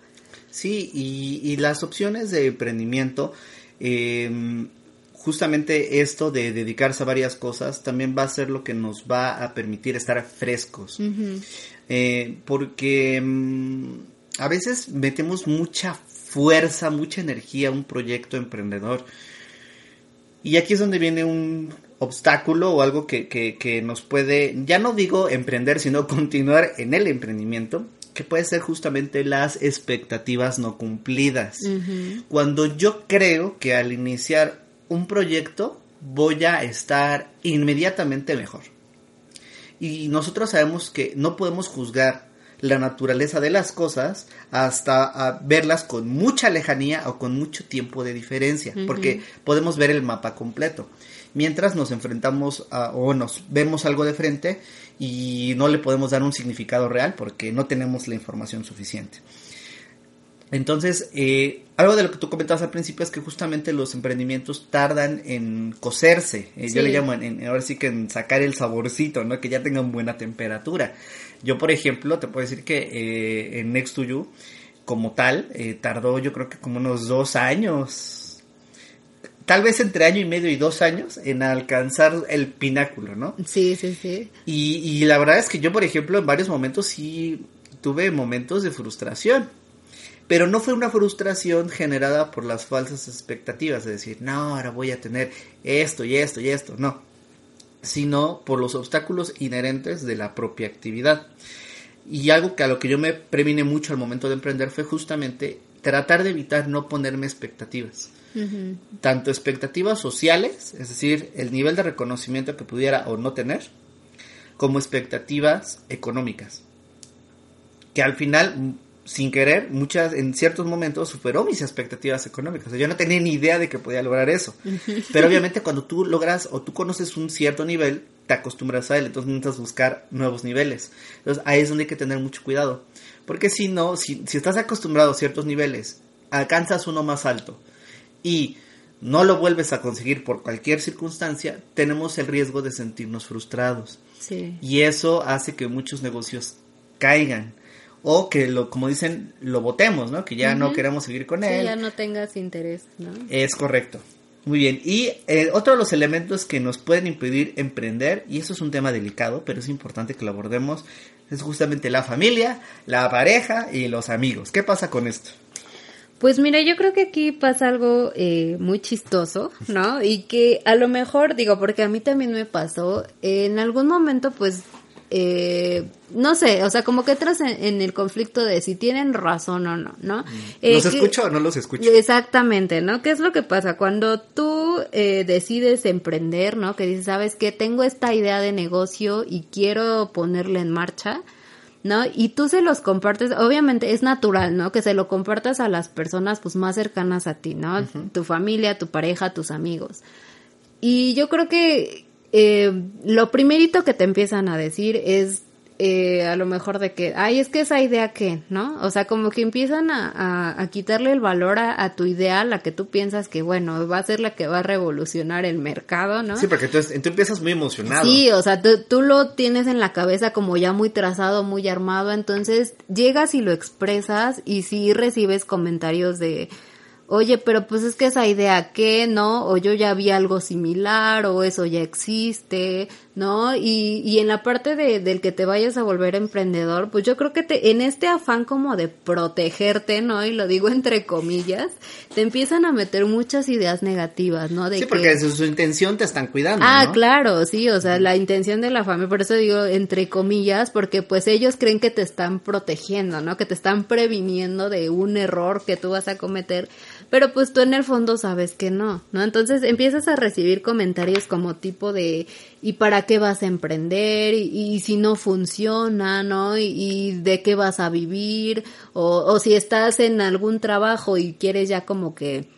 Sí, y, y las opciones de emprendimiento, eh, justamente esto de dedicarse a varias cosas también va a ser lo que nos va a permitir estar frescos. Eh, porque mm, a veces metemos mucha fuerza, mucha energía a un proyecto emprendedor. Y aquí es donde viene un obstáculo o algo que, que, nos puede, ya no digo emprender, sino continuar en el emprendimiento, que puede ser justamente las expectativas no cumplidas. Cuando yo creo que al iniciar un proyecto voy a estar inmediatamente mejor. Y nosotros sabemos que no podemos juzgar la naturaleza de las cosas hasta verlas con mucha lejanía o con mucho tiempo de diferencia, porque podemos ver el mapa completo. Mientras nos enfrentamos a, o nos vemos algo de frente y no le podemos dar un significado real porque no tenemos la información suficiente. Entonces, eh, algo de lo que tú comentabas al principio es que justamente los emprendimientos tardan en cocerse. Eh, yo le llamo, en, ahora sí que en sacar el saborcito, ¿no? Que ya tengan buena temperatura. Yo, por ejemplo, te puedo decir que eh, en Next to You, como tal, tardó yo creo que como unos dos años. Tal vez entre año y medio y dos años en alcanzar el pináculo, ¿no? Sí, sí, sí. Y, y la verdad es que yo, por ejemplo, en varios momentos sí tuve momentos de frustración pero no fue una frustración generada por las falsas expectativas, de decir, no, ahora voy a tener esto y esto y esto, no, sino por los obstáculos inherentes de la propia actividad. Y algo que a lo que yo me previne mucho al momento de emprender fue justamente tratar de evitar no ponerme expectativas. Tanto expectativas sociales, es decir, el nivel de reconocimiento que pudiera o no tener, como expectativas económicas. Que al final sin querer, muchas, en ciertos momentos superó mis expectativas económicas. yo no tenía ni idea de que podía lograr eso. Pero obviamente cuando tú logras o tú conoces un cierto nivel, te acostumbras a él, entonces necesitas buscar nuevos niveles. Entonces ahí es donde hay que tener mucho cuidado. Porque si no, si, si estás acostumbrado a ciertos niveles, alcanzas uno más alto y no lo vuelves a conseguir por cualquier circunstancia, tenemos el riesgo de sentirnos frustrados. Y eso hace que muchos negocios caigan o que lo como dicen lo votemos no que ya no queremos seguir con él. ya no tengas interés no es correcto. Muy bien. Y eh, otro de los elementos que nos pueden impedir emprender y eso es un tema delicado pero es importante que lo abordemos es justamente la familia la pareja y los amigos. Qué pasa con esto pues mira, yo creo que aquí pasa algo eh, muy chistoso, ¿no? Y que a lo mejor, digo, porque a mí también me pasó, en algún momento pues eh, no sé, o sea, como que entras en, el conflicto de si tienen razón o no, ¿no? ¿Los escucho o no los escucho? Exactamente, ¿no? ¿Qué es lo que pasa? Cuando tú decides emprender, ¿no? Que dices, sabes que tengo esta idea de negocio y quiero ponerla en marcha, ¿no? Y tú se los compartes, obviamente es natural, ¿no? Que se lo compartas a las personas pues más cercanas a ti, ¿no? Tu familia, tu pareja, tus amigos. Y yo creo que eh, lo primerito que te empiezan a decir es eh, a lo mejor de que, ay, es que esa idea que, ¿no? O sea, como que empiezan a, a, quitarle el valor a, tu idea, la que tú piensas que, bueno, va a ser la que va a revolucionar el mercado, ¿no? Sí, porque tú, tú empiezas muy emocionado. Sí, o sea, tú, tú, lo tienes en la cabeza como ya muy trazado, muy armado, entonces llegas y lo expresas y sí recibes comentarios de oye, pero pues es que esa idea qué, ¿no? O yo ya vi algo similar, o eso ya existe, ¿no? Y, y en la parte de, del que te vayas a volver emprendedor, pues yo creo que te, en este afán como de protegerte, ¿no? Y lo digo entre comillas, te empiezan a meter muchas ideas negativas, ¿no? De sí, porque desde su intención te están cuidando. Ah, claro, sí, o sea, la intención de la familia, por eso digo entre comillas, porque pues ellos creen que te están protegiendo, ¿no? Que te están previniendo de un error que tú vas a cometer pero pues tú en el fondo sabes que no, ¿no? Entonces empiezas a recibir comentarios como tipo de, ¿y para qué vas a emprender? ¿Y, si no funciona, ¿no? ¿Y, de qué vas a vivir? O, o si estás en algún trabajo y quieres ya como que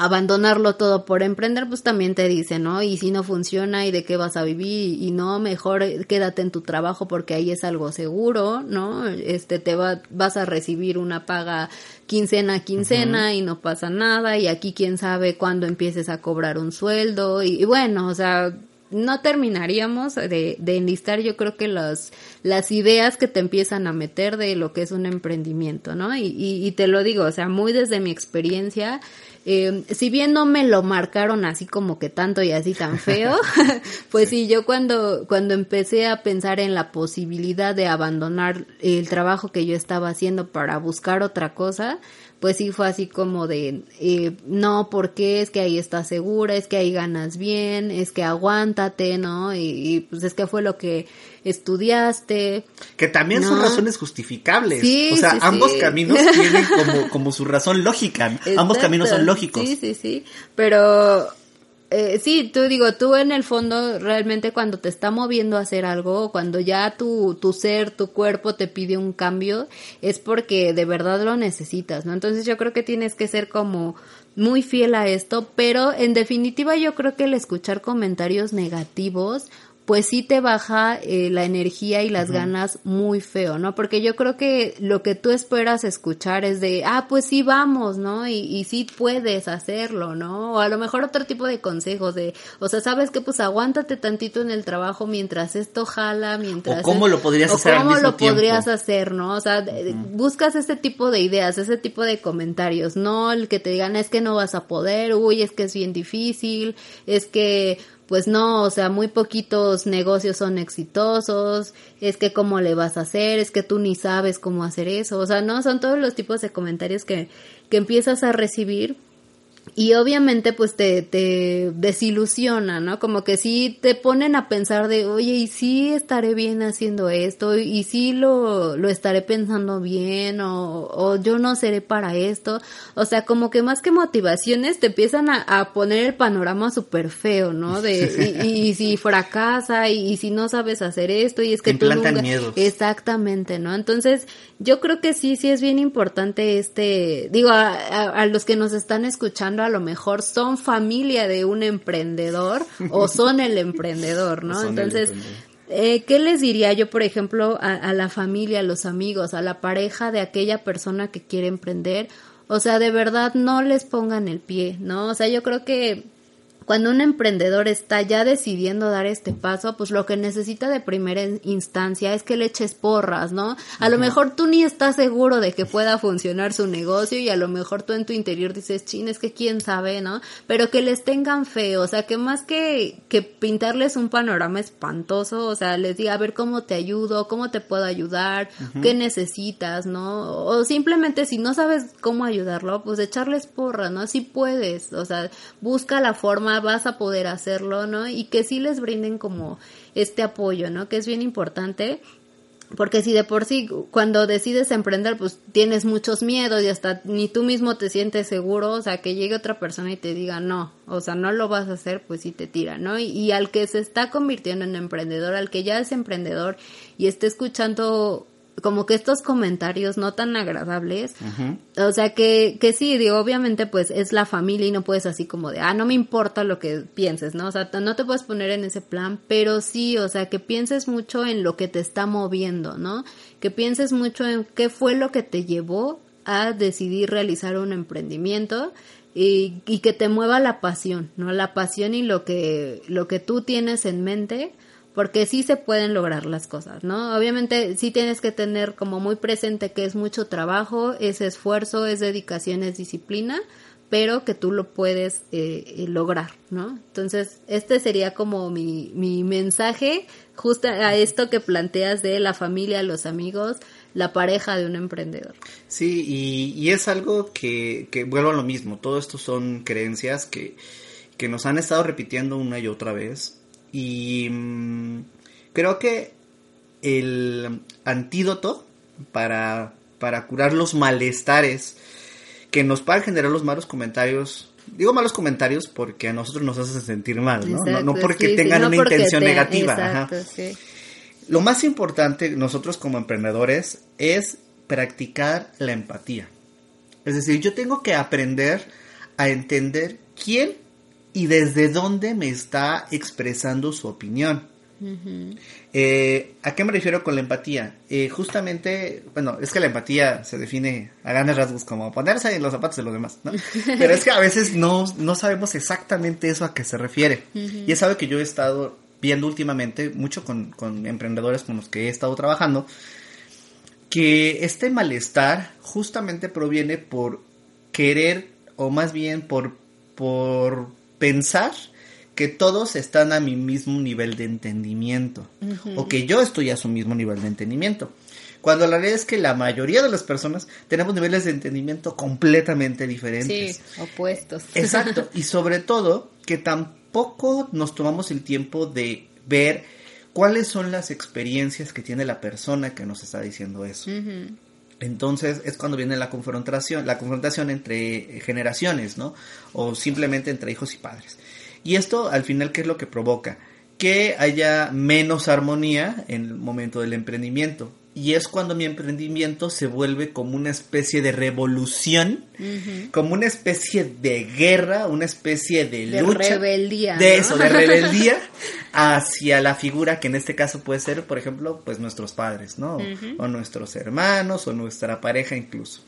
abandonarlo todo por emprender, pues también te dicen, ¿no? Y si no funciona y de qué vas a vivir y no, mejor quédate en tu trabajo porque ahí es algo seguro, ¿no? Este te va, vas a recibir una paga quincena a quincena y no pasa nada y aquí quién sabe cuándo empieces a cobrar un sueldo y, bueno, o sea, no terminaríamos de, de, enlistar yo creo que las, las ideas que te empiezan a meter de lo que es un emprendimiento, ¿no? Y, y, y te lo digo, o sea, muy desde mi experiencia, eh, si bien no me lo marcaron así como que tanto y así tan feo, pues sí. yo cuando, cuando empecé a pensar en la posibilidad de abandonar el trabajo que yo estaba haciendo para buscar otra cosa, pues sí fue así como de, eh, no, porque es que ahí estás segura, es que ahí ganas bien, es que aguántate, ¿no? Y, pues es que fue lo que estudiaste. Que también son razones justificables. o sea, ambos caminos tienen como, como su razón lógica. Ambos caminos son lógicos. Sí, sí, sí. Pero eh, sí, tú digo, tú en el fondo realmente cuando te está moviendo a hacer algo, cuando ya tu, tu ser, tu cuerpo te pide un cambio, es porque de verdad lo necesitas, ¿no? Entonces yo creo que tienes que ser como muy fiel a esto, pero en definitiva yo creo que el escuchar comentarios negativos pues sí te baja eh, la energía y las ganas muy feo, ¿no? Porque yo creo que lo que tú esperas escuchar es de, ah, pues sí vamos, ¿no? Y, y sí puedes hacerlo, ¿no? O a lo mejor otro tipo de consejos de, o sea, sabes que pues aguántate tantito en el trabajo mientras esto jala, mientras... O cómo lo podrías hacer cómo lo podrías hacer, ¿no? O sea, buscas ese tipo de ideas, ese tipo de comentarios, no el que te digan es que no vas a poder, uy, es que es bien difícil, es que pues no, o sea, muy poquitos negocios son exitosos, es que cómo le vas a hacer, es que tú ni sabes cómo hacer eso, o sea, no, son todos los tipos de comentarios que, que empiezas a recibir y obviamente pues te, te desilusiona, ¿no? Como que sí te ponen a pensar de, oye, ¿y sí estaré bien haciendo esto? ¿Y sí lo, lo estaré pensando bien? O, o yo no seré para esto? O sea, como que más que motivaciones te empiezan a, a poner el panorama súper feo, ¿no? De, y, si fracasa y, si no sabes hacer esto y es que tú nunca... miedos. Exactamente, ¿no? Entonces, yo creo que sí, sí es bien importante este, digo, a, a los que nos están escuchando, a lo mejor son familia de un emprendedor o son el emprendedor, ¿no? Entonces, eh, ¿qué les diría yo, por ejemplo, a, a la familia, a los amigos, a la pareja de aquella persona que quiere emprender? O sea, de verdad no les pongan el pie, ¿no? O sea, yo creo que cuando un emprendedor está ya decidiendo dar este paso, pues lo que necesita de primera instancia es que le eches porras, ¿no? A lo mejor tú ni estás seguro de que pueda funcionar su negocio y a lo mejor tú en tu interior dices, chin, es que quién sabe, ¿no? Pero que les tengan fe, o sea, que más que, que pintarles un panorama espantoso, o sea, les diga, a ver cómo te ayudo, cómo te puedo ayudar, qué necesitas, ¿no? O simplemente si no sabes cómo ayudarlo, pues echarles porras, ¿no? Si puedes, o sea, busca la forma vas a poder hacerlo, ¿no? Y que sí les brinden como este apoyo, ¿no? Que es bien importante porque si de por sí cuando decides emprender pues tienes muchos miedos y hasta ni tú mismo te sientes seguro, o sea, que llegue otra persona y te diga no, o sea, no lo vas a hacer, pues sí te tira, ¿no? Y, y al que se está convirtiendo en emprendedor, al que ya es emprendedor y esté escuchando como que estos comentarios no tan agradables, o sea que, que sí, digo, obviamente pues es la familia y no puedes así como de, ah, no me importa lo que pienses, ¿no? O sea, no te puedes poner en ese plan, pero sí, o sea, que pienses mucho en lo que te está moviendo, ¿no? Que pienses mucho en qué fue lo que te llevó a decidir realizar un emprendimiento y, y que te mueva la pasión, ¿no? La pasión y lo que, lo que tú tienes en mente porque sí se pueden lograr las cosas, ¿no? Obviamente sí tienes que tener como muy presente que es mucho trabajo, es esfuerzo, es dedicación, es disciplina, pero que tú lo puedes eh, eh, lograr, ¿no? Entonces, este sería como mi, mi mensaje justo a esto que planteas de la familia, los amigos, la pareja de un emprendedor. Sí, y, y es algo que, que vuelvo a lo mismo, todo esto son creencias que, que nos han estado repitiendo una y otra vez y mm, creo que el antídoto para, para curar los malestares que nos puedan generar los malos comentarios, digo malos comentarios porque a nosotros nos hace sentir mal, ¿no? no, porque tengan una intención negativa. Lo más importante nosotros como emprendedores es practicar la empatía. Es decir, yo tengo que aprender a entender quién y desde dónde me está expresando su opinión. Eh, ¿A qué me refiero con la empatía? Eh, justamente, bueno, es que la empatía se define a grandes rasgos como ponerse en los zapatos de los demás, ¿no? Pero es que a veces no, no sabemos exactamente eso a qué se refiere. Y es algo que yo he estado viendo últimamente, mucho con, con emprendedores con los que he estado trabajando, que este malestar justamente proviene por querer, o más bien por, por pensar que todos están a mi mismo nivel de entendimiento o que yo estoy a su mismo nivel de entendimiento. Cuando la realidad es que la mayoría de las personas tenemos niveles de entendimiento completamente diferentes. Sí, opuestos. Exacto. y sobre todo que tampoco nos tomamos el tiempo de ver cuáles son las experiencias que tiene la persona que nos está diciendo eso. Entonces es cuando viene la confrontación, la confrontación entre generaciones, ¿no? O simplemente entre hijos y padres. Y esto al final, ¿qué es lo que provoca? Que haya menos armonía en el momento del emprendimiento y es cuando mi emprendimiento se vuelve como una especie de revolución, como una especie de guerra, una especie de, de lucha. rebeldía. De eso, de rebeldía hacia la figura que en este caso puede ser, por ejemplo, pues nuestros padres, ¿no? O nuestros hermanos, o nuestra pareja incluso.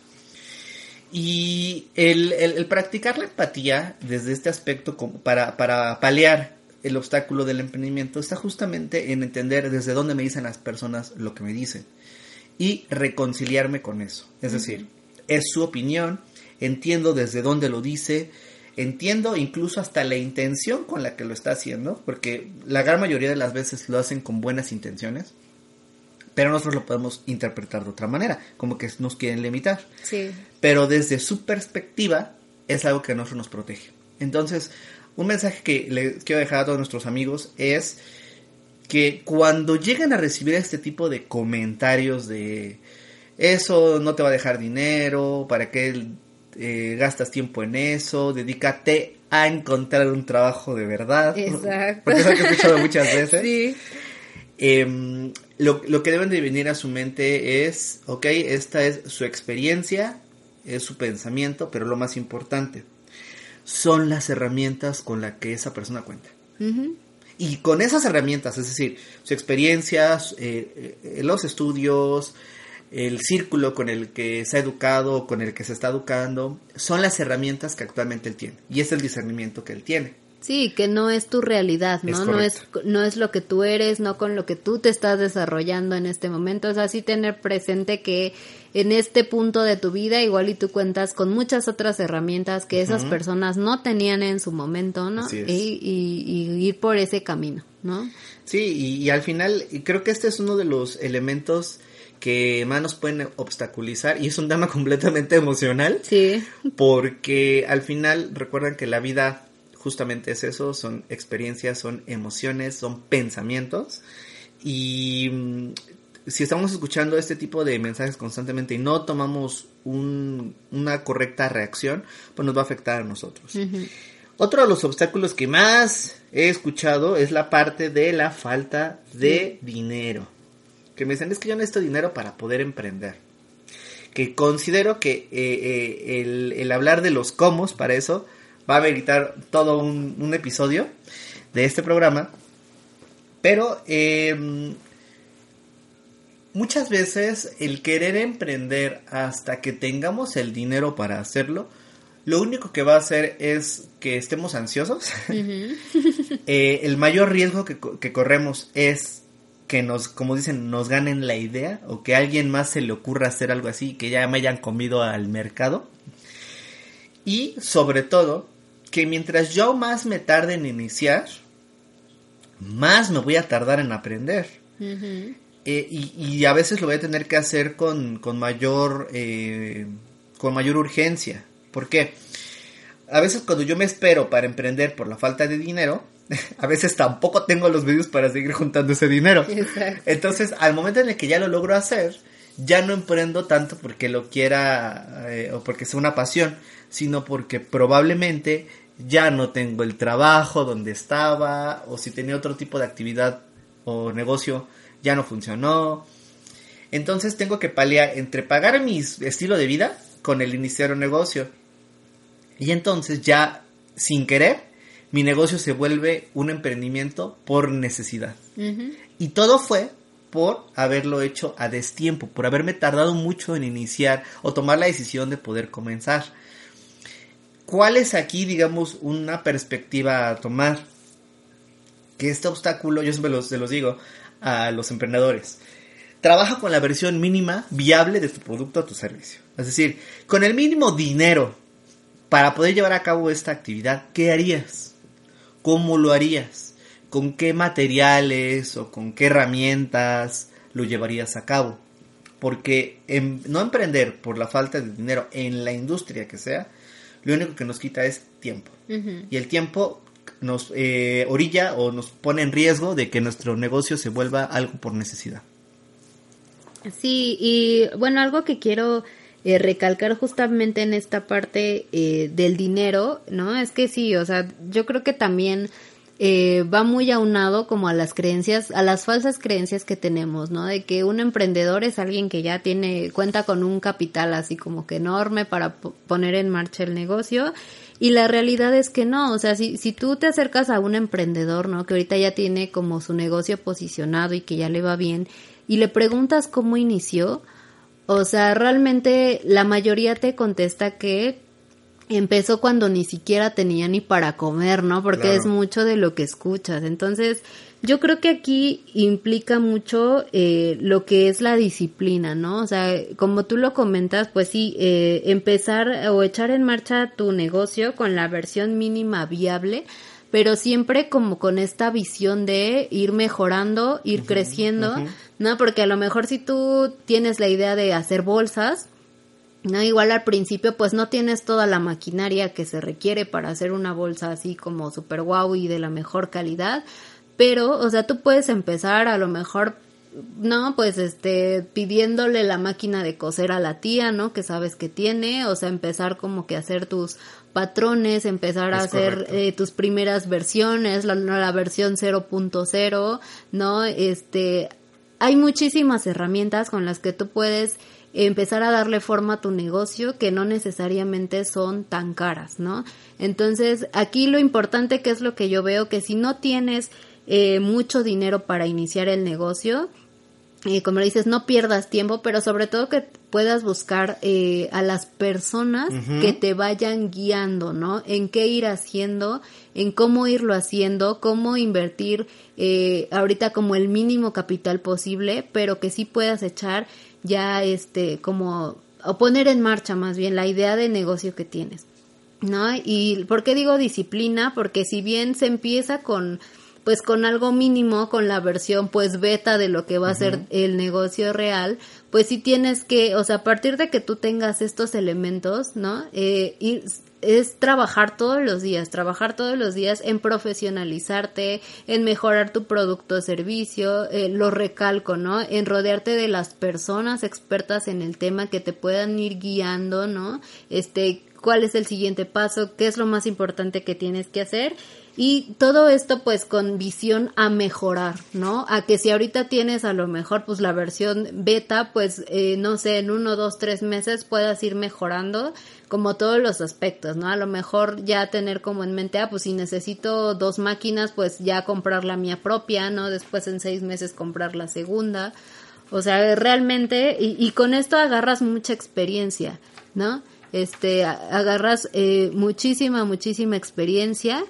Y el, el, practicar la empatía desde este aspecto como para, para paliar el obstáculo del emprendimiento está justamente en entender desde dónde me dicen las personas lo que me dicen y reconciliarme con eso. Es decir, es su opinión, entiendo desde dónde lo dice, entiendo incluso hasta la intención con la que lo está haciendo, porque la gran mayoría de las veces lo hacen con buenas intenciones, pero nosotros lo podemos interpretar de otra manera, como que nos quieren limitar. Sí. Pero desde su perspectiva es algo que a nosotros nos protege. Entonces, un mensaje que le quiero dejar a todos nuestros amigos es que cuando llegan a recibir este tipo de comentarios de eso no te va a dejar dinero, para qué eh, gastas tiempo en eso, dedícate a encontrar un trabajo de verdad. Exacto. Porque es lo que he escuchado muchas veces. Sí. Em, lo, lo, que deben de venir a su mente es, ok, esta es su experiencia, es su pensamiento, pero lo más importante, son las herramientas con las que esa persona cuenta. Y con esas herramientas, es decir, su experiencia, eh, eh, los estudios, el círculo con el que se ha educado, con el que se está educando, son las herramientas que actualmente él tiene. Y es el discernimiento que él tiene. Sí, que no es tu realidad, ¿no? no es no es lo que tú eres, no con lo que tú te estás desarrollando en este momento, es así tener presente que en este punto de tu vida igual y tú cuentas con muchas otras herramientas que esas personas no tenían en su momento, ¿no? Y, y, ir por ese camino, ¿no? Sí, y, y al final creo que este es uno de los elementos que más nos pueden obstaculizar y es un tema completamente emocional. Sí. Porque al final recuerdan que la vida justamente es eso, son experiencias, son emociones, son pensamientos. Y mm, si estamos escuchando este tipo de mensajes constantemente y no tomamos una correcta reacción, pues nos va a afectar a nosotros. Otro de los obstáculos que más he escuchado es la parte de la falta de dinero. Que me dicen, es que yo necesito dinero para poder emprender. Que considero que eh, eh, el, hablar de los cómo para eso va a meritar todo un, episodio de este programa. Pero em, muchas veces el querer emprender hasta que tengamos el dinero para hacerlo, lo único que va a hacer es que estemos ansiosos. Eh, el mayor riesgo que, que, corremos es que nos, como dicen, nos ganen la idea o que a alguien más se le ocurra hacer algo así, que ya me hayan comido al mercado. Y sobre todo, que mientras yo más me tarde en iniciar, más me voy a tardar en aprender. Eh, y, a veces lo voy a tener que hacer con, mayor eh, con mayor urgencia. ¿Por qué? A veces cuando yo me espero para emprender por la falta de dinero, a veces tampoco tengo los medios para seguir juntando ese dinero. Entonces, al momento en el que ya lo logro hacer, ya no emprendo tanto porque lo quiera eh, o porque sea una pasión, sino porque probablemente ya no tengo el trabajo donde estaba o si tenía otro tipo de actividad o negocio ya no funcionó. Entonces tengo que paliar entre pagar mi estilo de vida con el iniciar un negocio. Y entonces ya sin querer mi negocio se vuelve un emprendimiento por necesidad. Y todo fue por haberlo hecho a destiempo, por haberme tardado mucho en iniciar o tomar la decisión de poder comenzar. ¿Cuál es aquí, digamos, una perspectiva a tomar? Que este obstáculo, yo siempre los, se los digo a los emprendedores, trabaja con la versión mínima viable de tu producto o tu servicio. Es decir, con el mínimo dinero para poder llevar a cabo esta actividad, ¿qué harías? ¿Cómo lo harías? ¿Con qué materiales o con qué herramientas lo llevarías a cabo? Porque no emprender por la falta de dinero en la industria que sea, lo único que nos quita es tiempo. Y el tiempo nos eh, orilla o nos pone en riesgo de que nuestro negocio se vuelva algo por necesidad. Sí, y bueno, algo que quiero eh, recalcar justamente en esta parte eh, del dinero, ¿no? Es que sí, o sea, yo creo que también eh, va muy aunado como a las creencias, a las falsas creencias que tenemos, ¿no? De que un emprendedor es alguien que ya tiene, cuenta con un capital así como que enorme para poner en marcha el negocio. Y la realidad es que no, o sea, si, si tú te acercas a un emprendedor, ¿no? Que ahorita ya tiene como su negocio posicionado y que ya le va bien, y le preguntas cómo inició, o sea, realmente la mayoría te contesta que empezó cuando ni siquiera tenía ni para comer, ¿no? Porque es mucho de lo que escuchas. Entonces, yo creo que aquí implica mucho eh, lo que es la disciplina, ¿no? O sea, como tú lo comentas, pues sí, eh, empezar o echar en marcha tu negocio con la versión mínima viable, pero siempre como con esta visión de ir mejorando, ir creciendo, ¿no? Porque a lo mejor si tú tienes la idea de hacer bolsas, no, igual al principio pues no tienes toda la maquinaria que se requiere para hacer una bolsa así como super guau y de la mejor calidad, pero o sea, tú puedes empezar a lo mejor no, pues este pidiéndole la máquina de coser a la tía, ¿no? Que sabes que tiene, o sea, empezar como que a hacer tus patrones, empezar a hacer eh, tus primeras versiones, la, la versión 0.0, ¿no? Este, hay muchísimas herramientas con las que tú puedes empezar a darle forma a tu negocio que no necesariamente son tan caras, ¿no? Entonces, aquí lo importante que es lo que yo veo, que si no tienes eh, mucho dinero para iniciar el negocio, eh, como dices, no pierdas tiempo, pero sobre todo que puedas buscar eh, a las personas que te vayan guiando, ¿no? En qué ir haciendo, en cómo irlo haciendo, cómo invertir eh, ahorita como el mínimo capital posible, pero que sí puedas echar ya este como o poner en marcha más bien la idea de negocio que tienes. ¿No? Y ¿por qué digo disciplina? Porque si bien se empieza con pues con algo mínimo, con la versión pues beta de lo que va a ser el negocio real, pues sí tienes que, o sea, a partir de que tú tengas estos elementos, ¿no? Eh, ir es trabajar todos los días, trabajar todos los días en profesionalizarte, en mejorar tu producto o servicio, eh, lo recalco, ¿no? En rodearte de las personas expertas en el tema que te puedan ir guiando, ¿no? Este, cuál es el siguiente paso, qué es lo más importante que tienes que hacer y todo esto pues con visión a mejorar, ¿no? A que si ahorita tienes a lo mejor pues la versión beta, pues eh, no sé, en uno, dos, tres meses puedas ir mejorando como todos los aspectos, ¿no? A lo mejor ya tener como en mente, ah, pues si necesito dos máquinas, pues ya comprar la mía propia, ¿no? Después en seis meses comprar la segunda. O sea, realmente, y, y con esto agarras mucha experiencia, ¿no? Este, agarras eh, muchísima, muchísima experiencia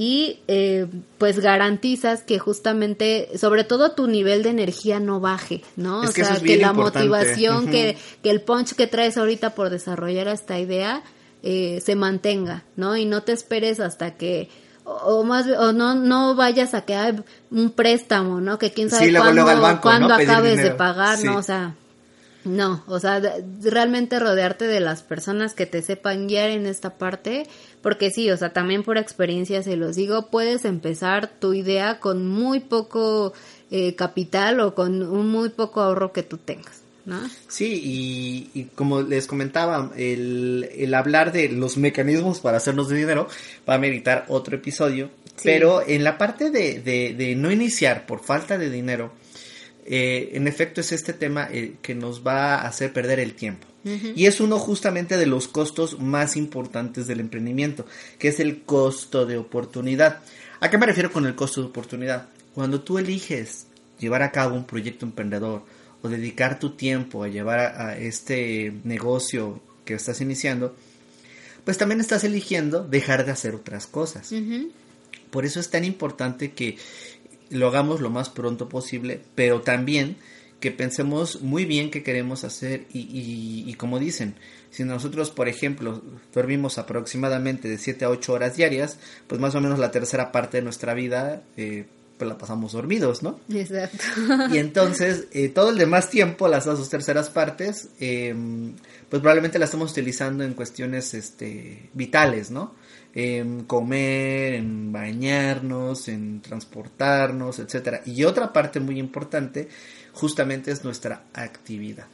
y eh, pues garantizas que justamente, sobre todo tu nivel de energía no baje, ¿no? o sea, que la motivación, que, que el punch que traes ahorita por desarrollar esta idea eh, se mantenga, ¿no? Y no te esperes hasta que o, más o no no vayas a quedar un préstamo, ¿no? Que quién sabe cuándo, acabes de pagar, ¿no? O sea, no, o sea, realmente rodearte de las personas que te sepan guiar en esta parte, porque sí, o sea, también por experiencia se los digo, puedes empezar tu idea con muy poco eh, capital o con un muy poco ahorro que tú tengas. ¿No? Sí, y, como les comentaba, el, el, hablar de los mecanismos para hacernos de dinero va a meritar otro episodio, pero en la parte de, de, de no iniciar por falta de dinero, eh, en efecto es este tema eh, que nos va a hacer perder el tiempo. Y es uno justamente de los costos más importantes del emprendimiento, que es el costo de oportunidad. ¿A qué me refiero con el costo de oportunidad? Cuando tú eliges llevar a cabo un proyecto emprendedor o dedicar tu tiempo a llevar a, este negocio que estás iniciando, pues también estás eligiendo dejar de hacer otras cosas. Por eso es tan importante que lo hagamos lo más pronto posible, pero también que pensemos muy bien qué queremos hacer y, y, como dicen, si nosotros, por ejemplo, dormimos aproximadamente de 7 a 8 horas diarias, pues más o menos la tercera parte de nuestra vida eh, pues la pasamos dormidos, ¿no? Exacto. Y entonces eh, todo el demás tiempo, las dos terceras partes, eh, pues probablemente la estamos utilizando en cuestiones este, vitales, ¿no? En comer, en bañarnos, en transportarnos, etcétera. Y otra parte muy importante justamente es nuestra actividad.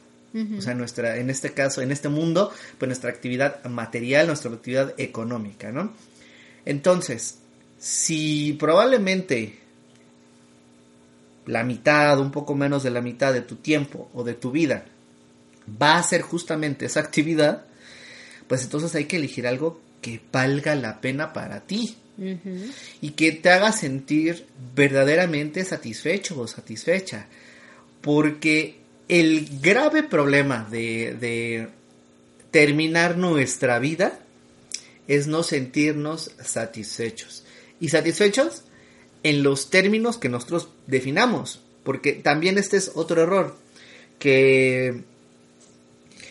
O sea, nuestra, en este caso, en este mundo, pues nuestra actividad material, nuestra actividad económica, ¿no? Entonces, si probablemente la mitad, un poco menos de la mitad de tu tiempo o de tu vida va a ser justamente esa actividad, pues entonces hay que elegir algo que valga la pena para ti y que te haga sentir verdaderamente satisfecho o satisfecha. Porque el grave problema de, de terminar nuestra vida es no sentirnos satisfechos. Y satisfechos en los términos que nosotros definamos. Porque también este es otro error. Que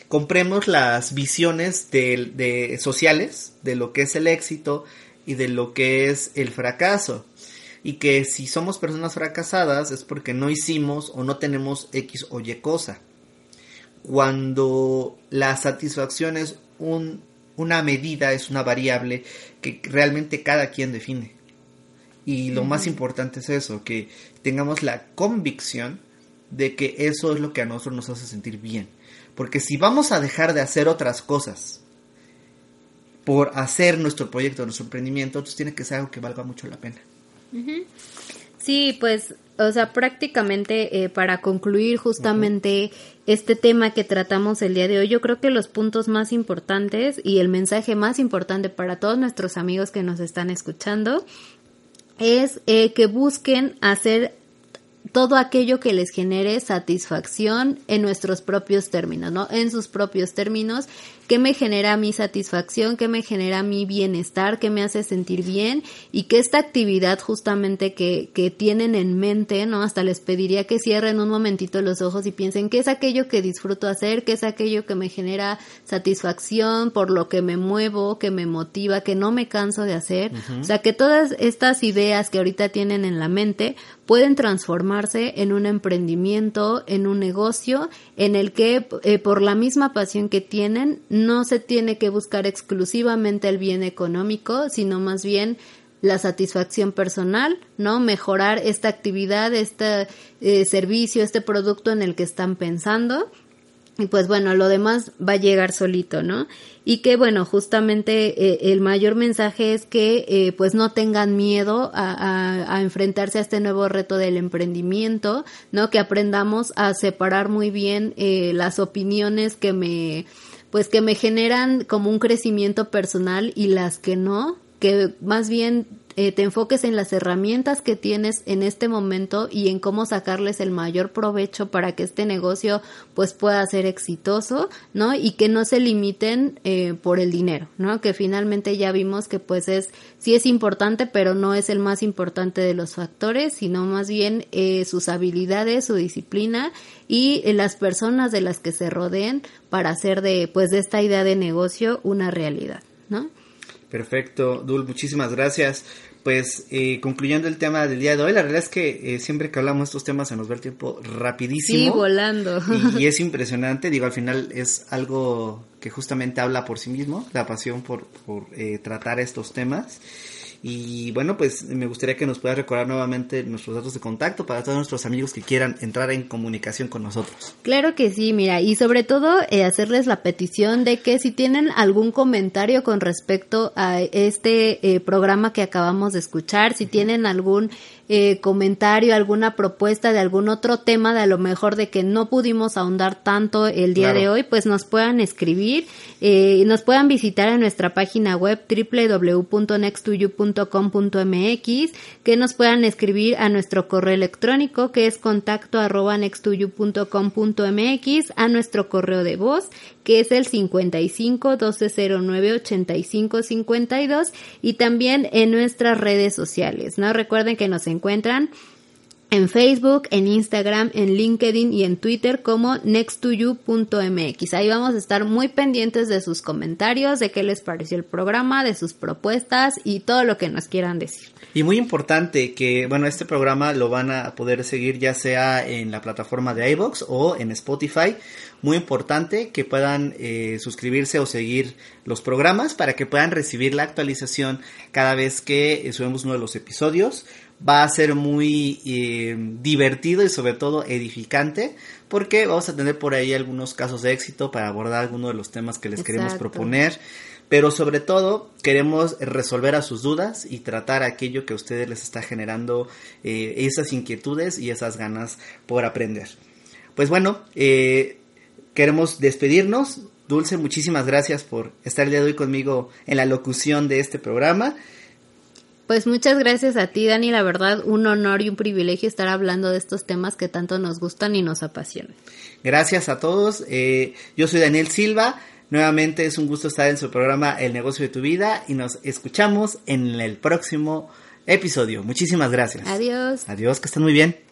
compremos las visiones de, sociales de lo que es el éxito y de lo que es el fracaso. Y que si somos personas fracasadas es porque no hicimos o no tenemos X o Y cosa. Cuando la satisfacción es un, una medida, es una variable que realmente cada quien define. Y lo más importante es eso, que tengamos la convicción de que eso es lo que a nosotros nos hace sentir bien porque si vamos a dejar de hacer otras cosas por hacer nuestro proyecto, nuestro emprendimiento, entonces tiene que ser algo que valga mucho la pena. Sí, pues, o sea, prácticamente eh, para concluir justamente este tema que tratamos el día de hoy, yo creo que los puntos más importantes y el mensaje más importante para todos nuestros amigos que nos están escuchando es eh, que busquen hacer todo aquello que les genere satisfacción en nuestros propios términos, ¿no? En sus propios términos qué me genera mi satisfacción, qué me genera mi bienestar, qué me hace sentir bien y que esta actividad justamente que, que tienen en mente, ¿no? Hasta les pediría que cierren un momentito los ojos y piensen qué es aquello que disfruto hacer, qué es aquello que me genera satisfacción, por lo que me muevo, que me motiva, que no me canso de hacer. O sea, que todas estas ideas que ahorita tienen en la mente pueden en un emprendimiento, en un negocio, en el que eh, por la misma pasión que tienen, no se tiene que buscar exclusivamente el bien económico, sino más bien la satisfacción personal, ¿no? Mejorar esta actividad, este eh, servicio, este producto en el que están pensando y pues bueno, lo demás va a llegar solito, ¿no? Y que bueno, justamente eh, el mayor mensaje es que eh, pues no tengan miedo a, a, enfrentarse a este nuevo reto del emprendimiento, ¿no? Que aprendamos a separar muy bien eh, las opiniones que me pues que me generan como un crecimiento personal y las que no, que más bien eh, te enfoques en las herramientas que tienes en este momento y en cómo sacarles el mayor provecho para que este negocio pues pueda ser exitoso, ¿no? Y que no se limiten eh, por el dinero, ¿no? Que finalmente ya vimos que pues es, sí es importante, pero no es el más importante de los factores, sino más bien eh, sus habilidades, su disciplina y las personas de las que se rodeen para hacer de pues de esta idea de negocio una realidad, ¿no? Perfecto, Dul, muchísimas gracias. Pues eh, concluyendo el tema del día de hoy, la realidad es que eh, siempre que hablamos de estos temas se nos va el tiempo rapidísimo. Sí, volando. Y, es impresionante, digo, al final es algo que justamente habla por sí mismo, la pasión por, por eh, tratar estos temas. Y bueno, pues me gustaría que nos puedas recordar nuevamente nuestros datos de contacto para todos nuestros amigos que quieran entrar en comunicación con nosotros. Claro que sí, mira, y sobre todo eh, hacerles la petición de que si tienen algún comentario con respecto a este eh, programa que acabamos de escuchar, si tienen algún eh, comentario, alguna propuesta de algún otro tema, de a lo mejor de que no pudimos ahondar tanto el día de hoy, pues nos puedan escribir eh, y nos puedan visitar en nuestra página web www.nextuyu.com.mx, que nos puedan escribir a nuestro correo electrónico que es contacto arroba nextuyu.com.mx, a nuestro correo de voz que es el 55 1209 85 52 y también en nuestras redes sociales, ¿no? Recuerden que nos encuentran en Facebook, en Instagram, en LinkedIn y en Twitter como nexttoyou.mx. Ahí vamos a estar muy pendientes de sus comentarios, de qué les pareció el programa, de sus propuestas y todo lo que nos quieran decir. Y muy importante que, bueno, este programa lo van a poder seguir ya sea en la plataforma de iVoox o en Spotify muy importante que puedan eh, suscribirse o seguir los programas para que puedan recibir la actualización cada vez que eh, subimos uno de los episodios. Va a ser muy eh, divertido y sobre todo edificante porque vamos a tener por ahí algunos casos de éxito para abordar algunos de los temas que les queremos proponer. Pero sobre todo queremos resolver a sus dudas y tratar aquello que a ustedes les está generando esas inquietudes y esas ganas por aprender. Pues bueno, eh, queremos despedirnos. Dulce, muchísimas gracias por estar el día de hoy conmigo en la locución de este programa. Pues muchas gracias a ti, Dani. La verdad, un honor y un privilegio estar hablando de estos temas que tanto nos gustan y nos apasionan. Gracias a todos. Eh, yo soy Daniel Silva. Nuevamente es un gusto estar en su programa El negocio de tu vida y nos escuchamos en el próximo episodio. Muchísimas gracias. Adiós. Adiós, que estén muy bien.